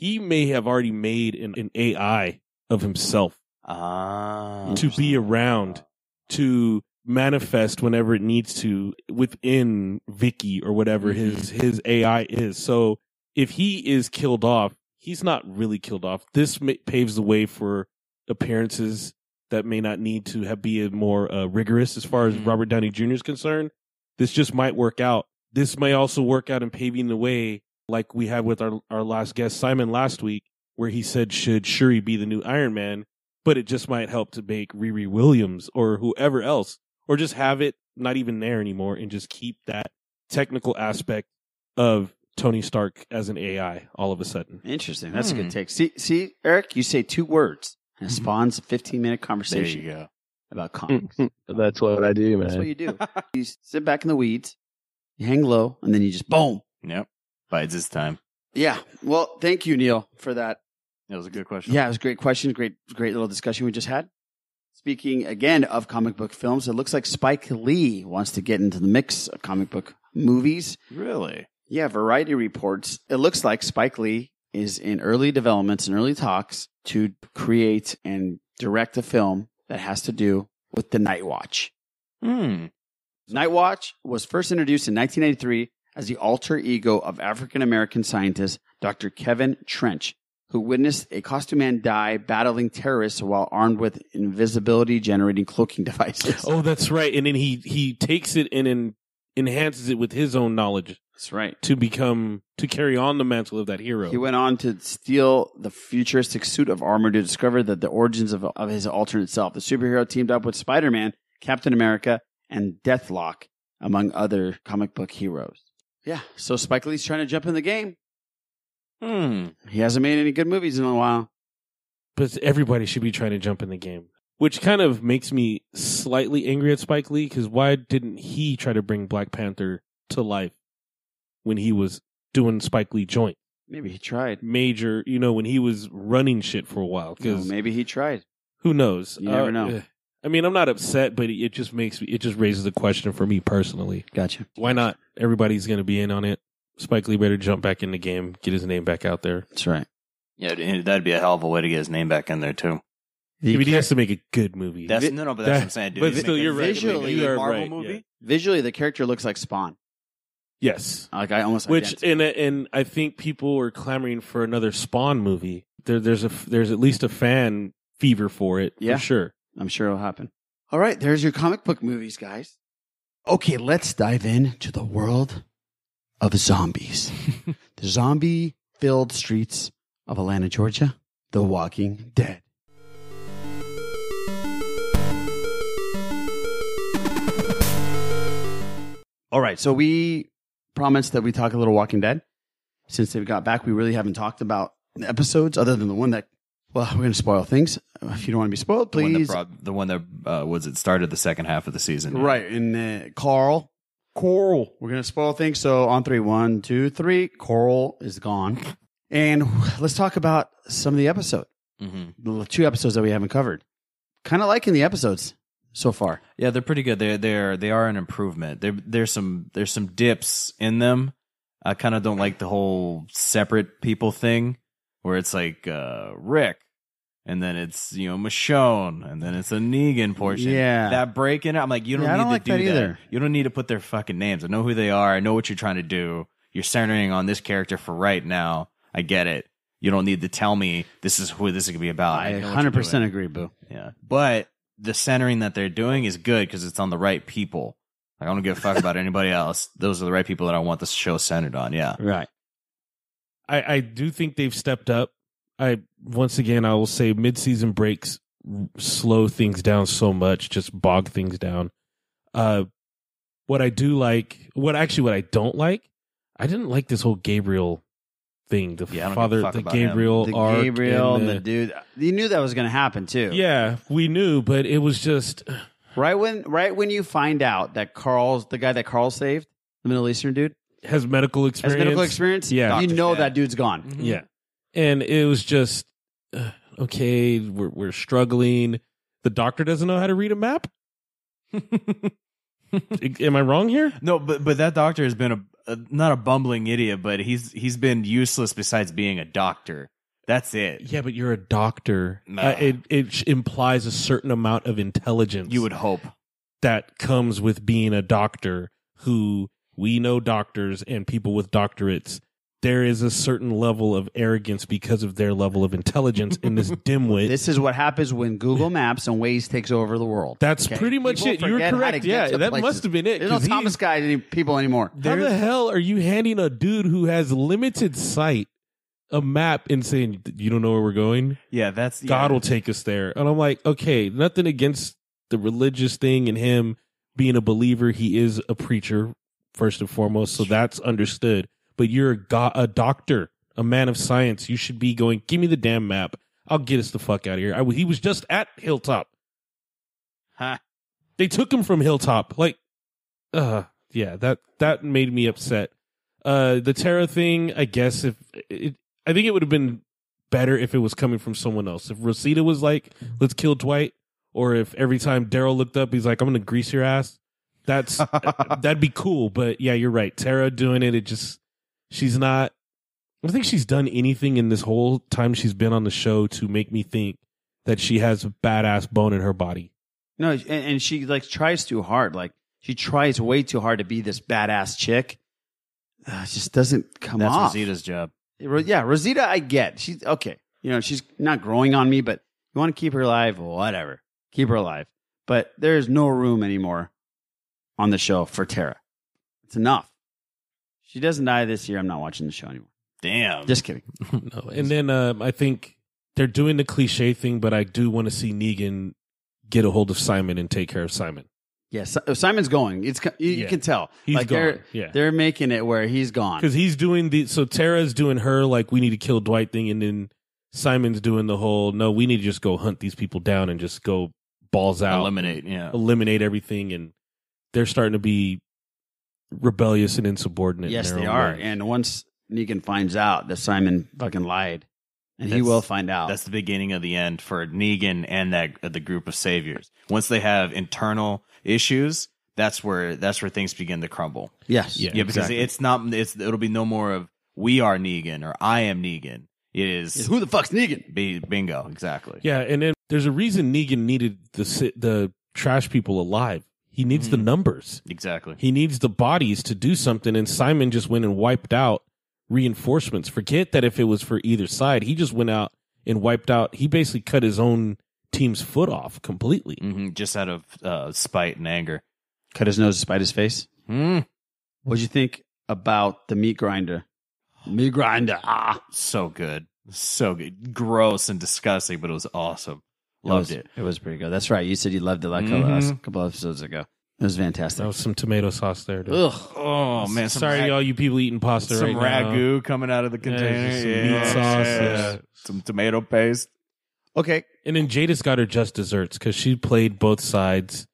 he may have already made an, an AI of himself Ah, to be around to manifest whenever it needs to within Vicky or whatever his his AI is. So if he is killed off, he's not really killed off. This paves the way for appearances that may not need to have be more uh, rigorous as far as Robert Downey Jr. is concerned. This just might work out. This may also work out in paving the way, like we had with our our last guest Simon last week, where he said should Shuri be the new Iron Man, but it just might help to make Riri Williams or whoever else, or just have it not even there anymore and just keep that technical aspect of Tony Stark as an AI all of a sudden. Interesting. That's a Hmm. good take. See, see, Eric, you say two words and it spawns a 15 minute conversation There you go. about comics. That's what I do, man. That's what you do. you sit back in the weeds, you hang low, and then you just boom. Yep. Bides his time. Yeah. Well, thank you, Neil, for that. That was a good question. Yeah, it was a great question. Great, great little discussion we just had. Speaking again of comic book films, it looks like Spike Lee wants to get into the mix of comic book movies. Really? Yeah, Variety reports it looks like Spike Lee is in early developments and early talks to create and direct a film that has to do with the Night Watch. Hmm. Night Watch was first introduced in 1993 as the alter ego of African American scientist Dr. Kevin Trench, who witnessed a costume man die battling terrorists while armed with invisibility generating cloaking devices. Oh, that's right. And then he he takes it and en- enhances it with his own knowledge That's right. to become to carry on the mantle of that hero. He went on to steal the futuristic suit of armor to discover that the origins of, of his alternate self. The superhero teamed up with Spider Man, Captain America, and Deathlok, among other comic book heroes. Yeah, so Spike Lee's trying to jump in the game. Hmm. He hasn't made any good movies in a while. but everybody should be trying to jump in the game. Which kind of makes me slightly angry at Spike Lee because why didn't he try to bring Black Panther to life when he was doing Spike Lee joint? Maybe he tried. Major, you know, when he was running shit for a while. No, Because maybe he tried. who knows? You never Uh, know. I mean, I'm not upset, but it just makes me, it just raises a question for me personally. Gotcha. Why not? Everybody's going to be in on it. Spike Lee better jump back in the game, get his name back out there. That's right. Yeah, that'd be a hell of a way to get his name back in there too. I mean, he has to make a good movie. That's no, no, but that's what I'm saying, dude. But Make still, a you're right. visually you Marvel right, movie? yeah. Visually, the character looks like Spawn. Yes. Like I almost Which and and I think people were clamoring for another Spawn movie. There, there's a there's at least a fan fever for it. Yeah. for sure. I'm sure it'll happen. All right, there's your comic book movies, guys. Okay, let's dive in to the world of zombies. the zombie filled streets of Atlanta, Georgia. The Walking Dead. All right, so we promised that we talk a little Walking Dead. Since they've got back, we really haven't talked about the episodes other than the one that, well, we're going to spoil things. If you don't want to be spoiled, The one that, please. brought, the one that uh, was it started the second half of the season. Right. And uh, Carl. Coral. We're going to spoil things. So on three, one, two, three. Coral is gone. And let's talk about some of the episode. Mhm. The two episodes that we haven't covered. Kind of liking the episodes so far. Yeah, they're pretty good. They're they're they are an improvement. There there's some there's some dips in them. I kind of don't like the whole separate people thing, where it's like uh, Rick, and then it's you know Michonne, and then it's a Negan portion. Yeah. that break in it. I'm like, you don't Yeah, need don't to like do that that. You don't need to put their fucking names. I know who they are. I know what you're trying to do. You're centering on this character for right now. I get it. You don't need to tell me this is who this is going to be about. I know 100% agree, Boo. Yeah. But the centering that they're doing is good because it's on the right people. Like, I don't give a fuck about anybody else. Those are the right people that I want the show centered on. Yeah. Right. I, I do think they've stepped up. I once again I will say mid-season breaks slow things down so much, just bog things down. Uh, what I do like, what actually what I don't like, I didn't like this whole Gabriel thing. The Yeah, I don't give a father, the him. Gabriel, The arc Gabriel and and the dude. You knew that was going to happen too. Yeah, we knew, but it was just Right when right when you find out that Carl's the guy that Carl saved, the Middle Eastern dude, has medical experience. has experience. medical experience. Yeah, you know that dude's gone. Yeah. And it was just uh, okay, we're we're struggling. The doctor doesn't know how to read a map? Am I wrong here? No, but but that doctor has been a, a not a bumbling idiot, but he's he's been useless besides being a doctor. That's it. Yeah, but you're a doctor. Nah. Uh, it it sh- implies a certain amount of intelligence. You would hope. that comes with being a doctor who we know doctors and people with doctorates there is a certain level of arrogance because of their level of intelligence in this dimwit This is what happens when Google Maps and Waze takes over the world. That's pretty much it. You were forget how to correct. Yeah, that places. must have been it, There's no Thomas guide any people anymore. How the hell are you handing a dude who has limited sight a map and saying you don't know where we're going? Yeah, that's God yeah. will take us there. And I'm like, okay, nothing against the religious thing and him being a believer. He is a preacher first and foremost, so that's understood. But you're a, go- a doctor, a man of science. You should be going. Give me the damn map. I'll get us the fuck out of here. I, he was just at Hilltop. Huh. They took him from Hilltop. Like, uh, yeah, that that made me upset. Uh, the Tara thing, I guess if it, I think it would have been better if it was coming from someone else. If Rosita was like, "Let's kill Dwight," or if every time Daryl looked up, he's like, "I'm gonna grease your ass." That's that'd be cool. But yeah, you're right. Tara doing it, it just she's not. I don't think she's done anything in this whole time she's been on the show to make me think that she has a badass bone in her body. No, and, and she like tries too hard. Like she tries way too hard to be this badass chick. Uh, it just doesn't come That's off. Rosita's job. Yeah, Rosita, I get. She's okay. You know, she's not growing on me, but you want to keep her alive, whatever. Keep her alive. But there's no room anymore on the show for Tara. It's enough. She doesn't die this year. I'm not watching the show anymore. Damn. Just kidding. No, and then um, I think they're doing the cliche thing, but I do want to see Negan get a hold of Simon and take care of Simon. Yes, Simon's going. It's you, you Yeah. can tell. He's like gone. they're Yeah. they're making it where he's gone. because he's doing the so Tara's doing her like we need to kill Dwight thing, and then Simon's doing the whole no, we need to just go hunt these people down and just go balls out, Eliminate, yeah. eliminate everything, and they're starting to be rebellious and insubordinate. in Yes, their they are. way. And once Negan finds out that Simon fucking lied, and he will find out. That's the beginning of the end for Negan and that uh, the group of saviors. Once they have internal issues, that's where that's where things begin to crumble. Yes. yeah, Yeah, because exactly. it's not. It's it'll be no more of we are Negan or I am Negan. It is Is who the fuck's Negan? Be, bingo, exactly. Yeah, and then there's a reason Negan needed the the trash people alive. He needs the numbers. Exactly. He needs the bodies to do something. And Simon just went and wiped out reinforcements. Forget that if it was for either side. He just went out and wiped out. He basically cut his own team's foot off completely. hmm Just out of uh, spite and anger. Cut his nose to spite his face. Mm. What'd you think about the meat grinder? Meat grinder. Ah, So good. So good. Gross and disgusting, but it was awesome. It Loved was- it. It was pretty good. That's right. You said you loved it like a, Mhm. a couple episodes ago. It was fantastic. That was some tomato sauce there. Dude. Ugh. Oh man, Sorry, rag- all you people eating pasta some right now. ragu coming out of the container. just some Yeah, meat sauce, yeah. yeah. Some tomato paste. Okay. And then Jadis got her just desserts because she played both sides.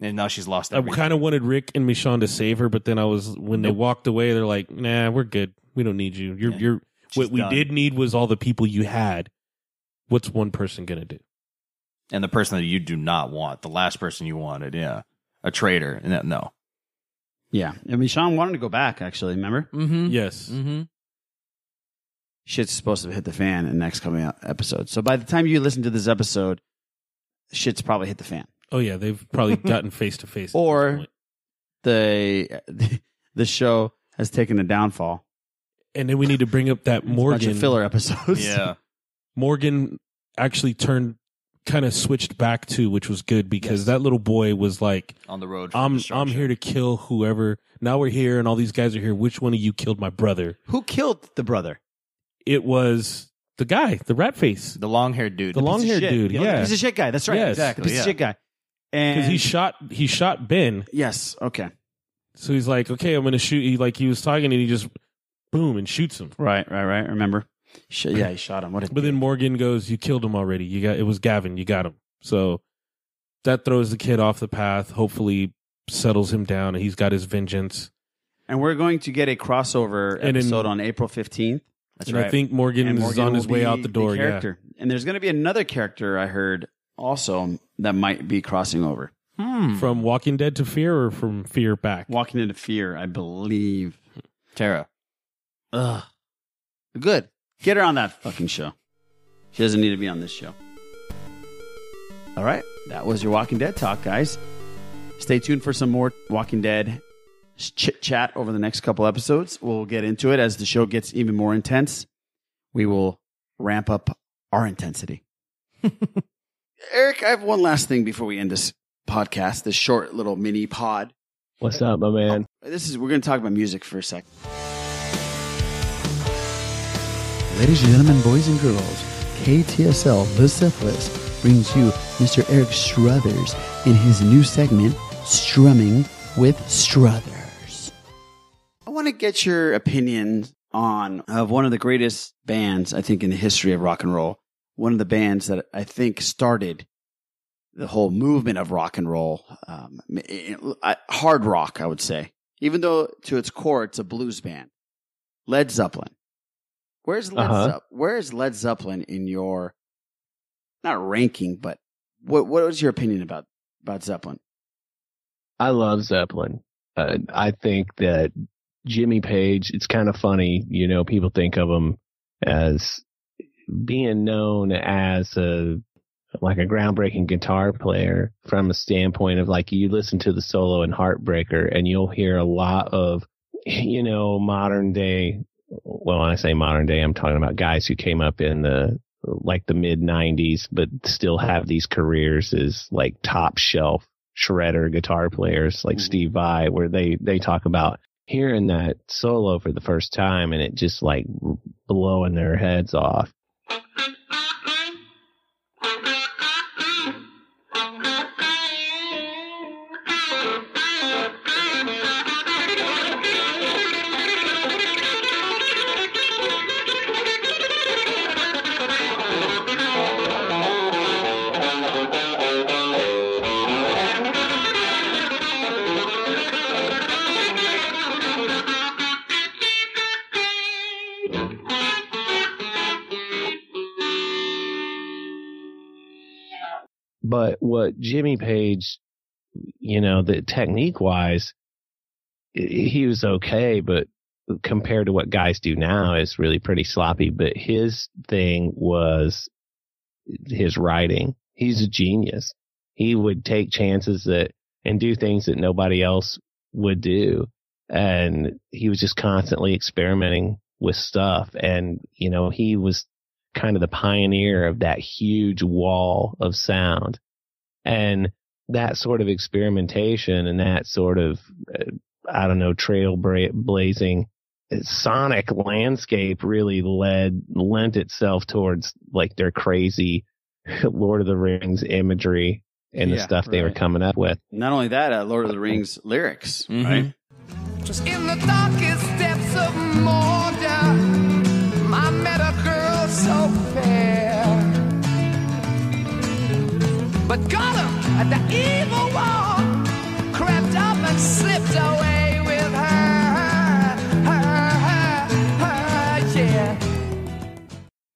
And now she's lost I kind of wanted Rick and Michonne to save her, but then I was when they walked away, they're like, "Nah, we're good. We don't need you. You're you're what we done. did need was all the people you had. What's one person gonna do?" And the person that you do not want, the last person you wanted, yeah, a traitor. No, no. Yeah. I mean, Sean wanted to go back, actually. Remember? Mm-hmm. Yes. Mm-hmm. Shit's supposed to hit the fan in the next coming out episode. So by the time you listen to this episode, shit's probably hit the fan. Oh yeah, they've probably gotten face to face. Or the the show has taken a downfall. And then we need to bring up that It's a bunch Morgan of filler episodes. Yeah. Morgan actually turned kind of switched back to, which was good because that little boy was like, On the road. "I'm I'm here to kill whoever." Now we're here, and all these guys are here. Which one of you killed my brother? Who killed the brother? It was the guy, the rat face, the long haired dude, the long haired dude. Yeah, Yeah, Piece of shit guy. That's right. Yes. Exactly. Piece yeah. of shit guy. And because he shot he shot Ben. yes. Okay. So he's like, "Okay, I'm gonna shoot." He like he was talking, and he just boom and shoots him. Right. Right. Right. Remember? Sh- yeah, he shot him. What a But then Morgan goes, "You killed him already. You got it was Gavin. You got him." So that throws the kid off the path. Hopefully, settles him down, and he's got his vengeance. And we're going to get a crossover And in- episode on April 15th. That's and I think Morgan, And is on his way out the door. yeah. character. And there's going to be another character I heard also that might be crossing over. Hmm. From Walking Dead to Fear, or from Fear back. Walking into Fear, I believe. Tara. Ugh. Good. Get her on that fucking show. She doesn't need to be on this show. All right. That was your Walking Dead talk, guys. Stay tuned for some more Walking Dead chit chat over the next couple episodes. We'll get into it as the show gets even more intense. We will ramp up our intensity. Eric, I have one last thing before we end this podcast, this short little mini pod. What's up, my man? Oh, this is we're going to talk about music for a second. Ladies and gentlemen, boys and girls, KTSL The Sith List brings you Mr. Eric Strothers in his new segment, Strumming with Strothers. I want to get your opinion on of one of the greatest bands I think in the history of rock and roll. One of the bands that I think started the whole movement of rock and roll, um, hard rock, I would say. Even though to its core it's a blues band, Led Zeppelin. Where's Led Uh-huh. Zepp- Where is Led Zeppelin in your not ranking, but what what was your opinion about about Zeppelin? I love Zeppelin. Uh, I think that Jimmy Page, it's kind of funny, you know, people think of him as being known as a like a groundbreaking guitar player from a standpoint of like you listen to the solo in Heartbreaker and you'll hear a lot of you know modern day well when I say modern day I'm talking about guys who came up in the like the mid 90s but still have these careers as like top shelf shredder guitar players like mm-hmm. Steve Vai where they they talk about hearing that solo for the first time and it just like blowing their heads off what Jimmy Page, you know, the technique wise, he was okay, but compared to what guys do now is really pretty sloppy. But his thing was his writing. He's a genius. He would take chances that and do things that nobody else would do. And he was just constantly experimenting with stuff. And, you know, he was kind of the pioneer of that huge wall of sound. And that sort of experimentation and that sort of, uh, I don't know, trailblazing sonic landscape really led, lent itself towards like their crazy Lord of the Rings imagery and the Yeah, stuff they were coming up with. Not only that, uh, Lord of the Rings lyrics, right? Just in the darkest depths of Mordor, But the evil wall, crept up and slipped away with her. Her, her, her, yeah.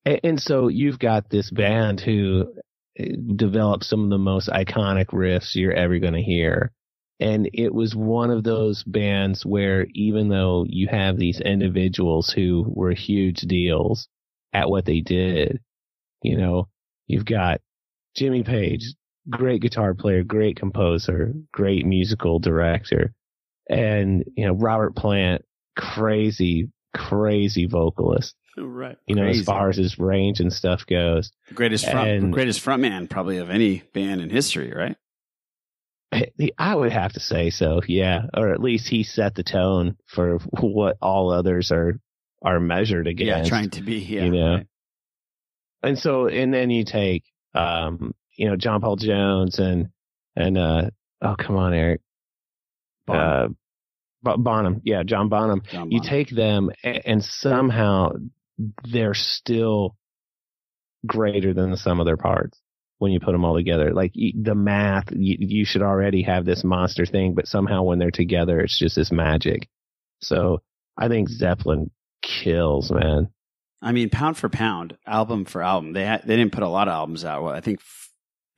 And, and so you've got this band who uh, developed some of the most iconic riffs you're ever going to hear. And it was one of those bands where even though you have these individuals who were huge deals at what they did, you know, you've got Jimmy Page, great guitar player, great composer, great musical director, and, you know, Robert Plant, crazy, crazy vocalist Right. you know, Crazy. as far as his range and stuff goes. The Greatest front, And- greatest frontman probably of any band in history, right? I would have to say so, yeah. Or at least he set the tone for what all others are are measured against. Yeah, trying to be. Yeah, you know. right. And so, and then you take, um, you know, John Paul Jones and and uh, oh come on, Eric, uh, Bonham, yeah, John Bonham. you take them, a- and somehow they're still greater than the sum of their parts when you put them all together. Like the math, you, you should already have this monster thing, but somehow when they're together, it's just this magic. So I think Zeppelin kills, man. I mean, pound for pound, album for album, they had, they didn't put a lot of albums out. Well, I think,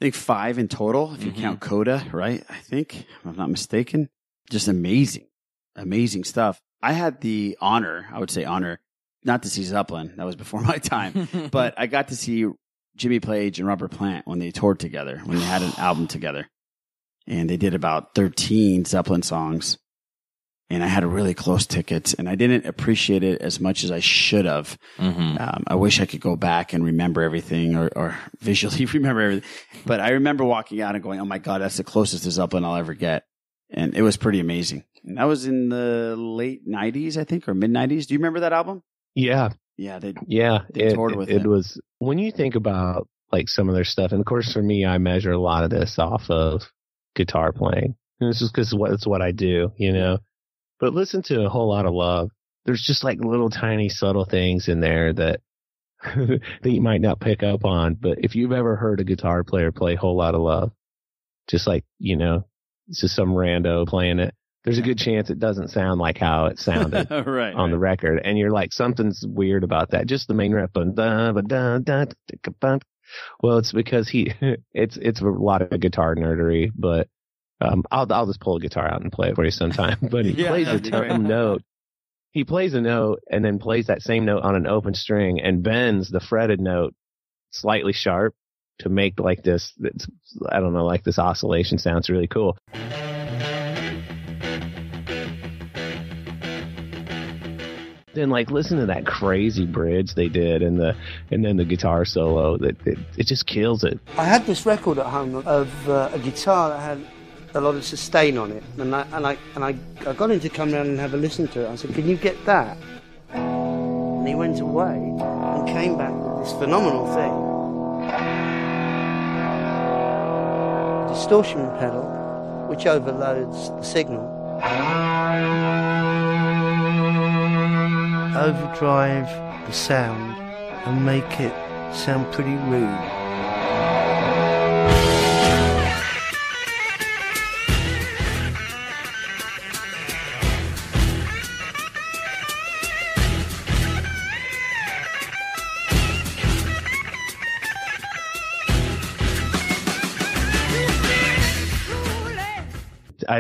I think five in total if you count mm-hmm. Coda, right? I think, if I'm not mistaken. Just amazing, amazing stuff. I had the honor, I would say honor, not to see Zeppelin. That was before my time, but I got to see Jimmy Page and Robert Plant when they toured together, when they had an album together, and they did about 13 Zeppelin songs. And I had a really close ticket, and I didn't appreciate it as much as I should have. Um, I wish I could go back and remember everything or, or visually remember everything. But I remember walking out and going, oh my God, that's the closest to Zeppelin I'll ever get. And it was pretty amazing. And that was in the late 90s, I think, or mid 90s. Do you remember that album? Yeah. Yeah. They, Yeah, They it, toured with it, it. was when you think about like some of their stuff, and of course for me, I measure a lot of this off of guitar playing. And this is because what it's what I do, you know. But listen to a whole lot of love. There's just like little tiny subtle things in there that that you might not pick up on. But if you've ever heard a guitar player play whole lot of love, just like you know, it's just some rando playing it. There's a good chance it doesn't sound like how it sounded right. on the record, and you're like, something's weird about that. Just the main riff, dun, dun, ba, dun, dun, well, it's because he, it's it's a lot of guitar nerdery, but um, I'll I'll just pull a guitar out and play it for you sometime. But he Yeah, plays a that'd tone note. He plays a note and then plays that same note on an open string and bends the fretted note slightly sharp to make like this. It's, I don't know, like this oscillation sounds really cool. then like listen to that crazy bridge they did and the and then the guitar solo that it, it just kills it I had this record at home of uh, a guitar that had a lot of sustain on it, and I and I and I, I got him to come round and have a listen to it. I said, "Can you get that?" And he went away and came back with this phenomenal thing, distortion pedal, which overloads the signal. Overdrive the sound and make it sound pretty rude.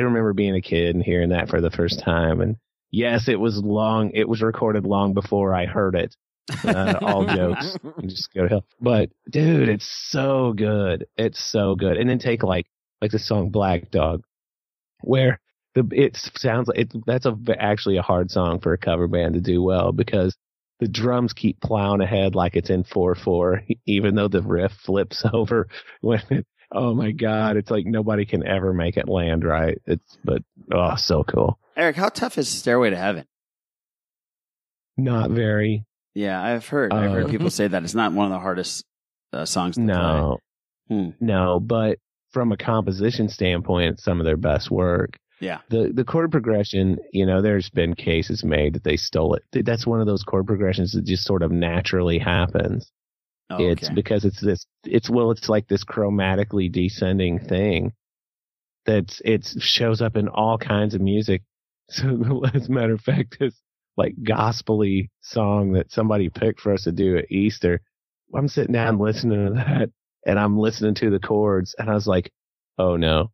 Remember being a kid and hearing that for the first time and Yes, it was long. It was recorded long before I heard it. Uh, all jokes. Just go to hell. But dude, it's so good. It's so good. And then take like like the song Black Dog, where the it sounds like it. That's a actually a hard song for a cover band to do well because the drums keep plowing ahead like it's in four four, even though the riff flips over when. It, oh my god, it's like nobody can ever make it land right. It's but oh, so cool. Eric, how tough is Stairway to Heaven? Not very. Yeah, I've heard. I've heard Uh, people say that it's not one of the hardest uh, songs to No, Hmm. no, but from a composition standpoint, it's some of their best work. Yeah. The the chord progression, you know, there's been cases made that they stole it. That's one of those chord progressions that just sort of naturally happens. Oh, It's because it's this. It's well, it's like this chromatically descending thing that's it shows up in all kinds of music. So as a matter of fact, this like gospely song that somebody picked for us to do at Easter. I'm sitting down listening to that, and I'm listening to the chords, and I was like, "Oh no,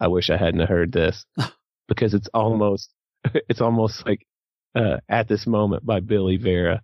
I wish I hadn't heard this," because it's almost, it's almost like uh, "At This Moment" by Billy Vera.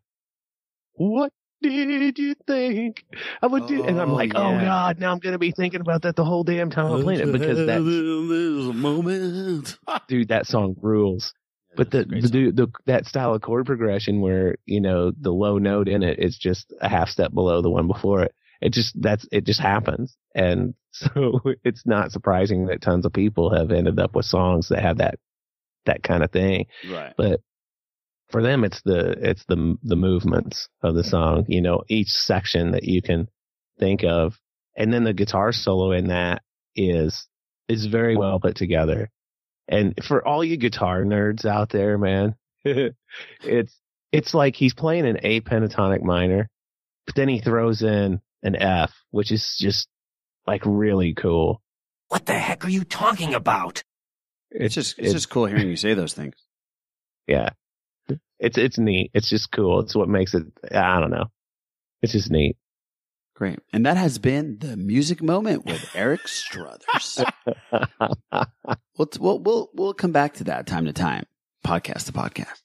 What did you think I would do? And I'm like, oh yeah. god, now I'm gonna be thinking about that the whole damn time I'm playing it because that's a moment. dude, that song rules. But the, the, dude, the that style of chord progression where you know the low note in it is just a half step below the one before it. It just that's it just happens, and so it's not surprising that tons of people have ended up with songs that have that that kind of thing. Right. But for them, it's the it's the the movements of the song. You know, each section that you can think of, and then the guitar solo in that is is very well put together. And for all you guitar nerds out there, man, it's it's like he's playing an A pentatonic minor, but then he throws in an F, which is just like really cool. What the heck are you talking about? It's just it's just cool hearing you say those things. Yeah. It's it's neat. It's just cool. It's what makes it I don't know. It's just neat. Great. And that has been the music moment with Eric Strothers. we'll, we'll we'll we'll come back to that time to time, podcast to podcast.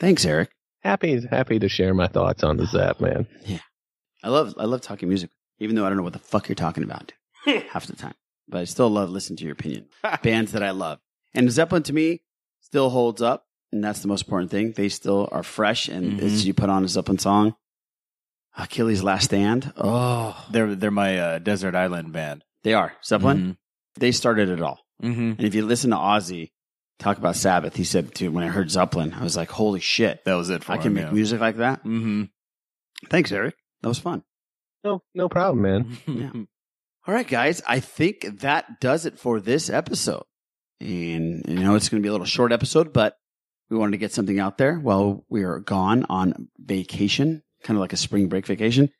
Thanks, Eric. Happy happy to share my thoughts on the Zep, man. I love I love talking music, even though I don't know what the fuck you're talking about dude, half the time. But I still love listening to your opinion. Bands that I love, and Zeppelin to me still holds up, and that's the most important thing. They still are fresh, and Mhm. as you put on a Zeppelin song, Achilles' Last Stand. Oh, They're they're my uh, desert island band. they are Zeppelin. Mhm. They started it all. Mm-hmm. And if you listen to Ozzy talk about Sabbath, he said, "Dude, when I heard Zeppelin, I was like, holy shit, That was it for me. I can make yeah. music like that." Mm-hmm. Thanks, Eric. That was fun. No, no problem, man. Yeah. All right, guys. I think that does it for this episode. And you know, it's going to be a little short episode, but we wanted to get something out there while we are gone on vacation, kind of like a spring break vacation.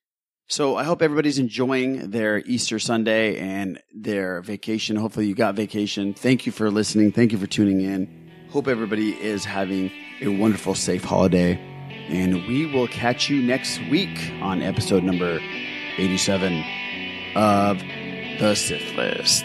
So I hope everybody's enjoying their Easter Sunday and their vacation. Hopefully you got vacation. Thank you for listening. Thank you for tuning in. Hope everybody is having a wonderful, safe holiday. And we will catch you next week on episode number 87 of The Sith List.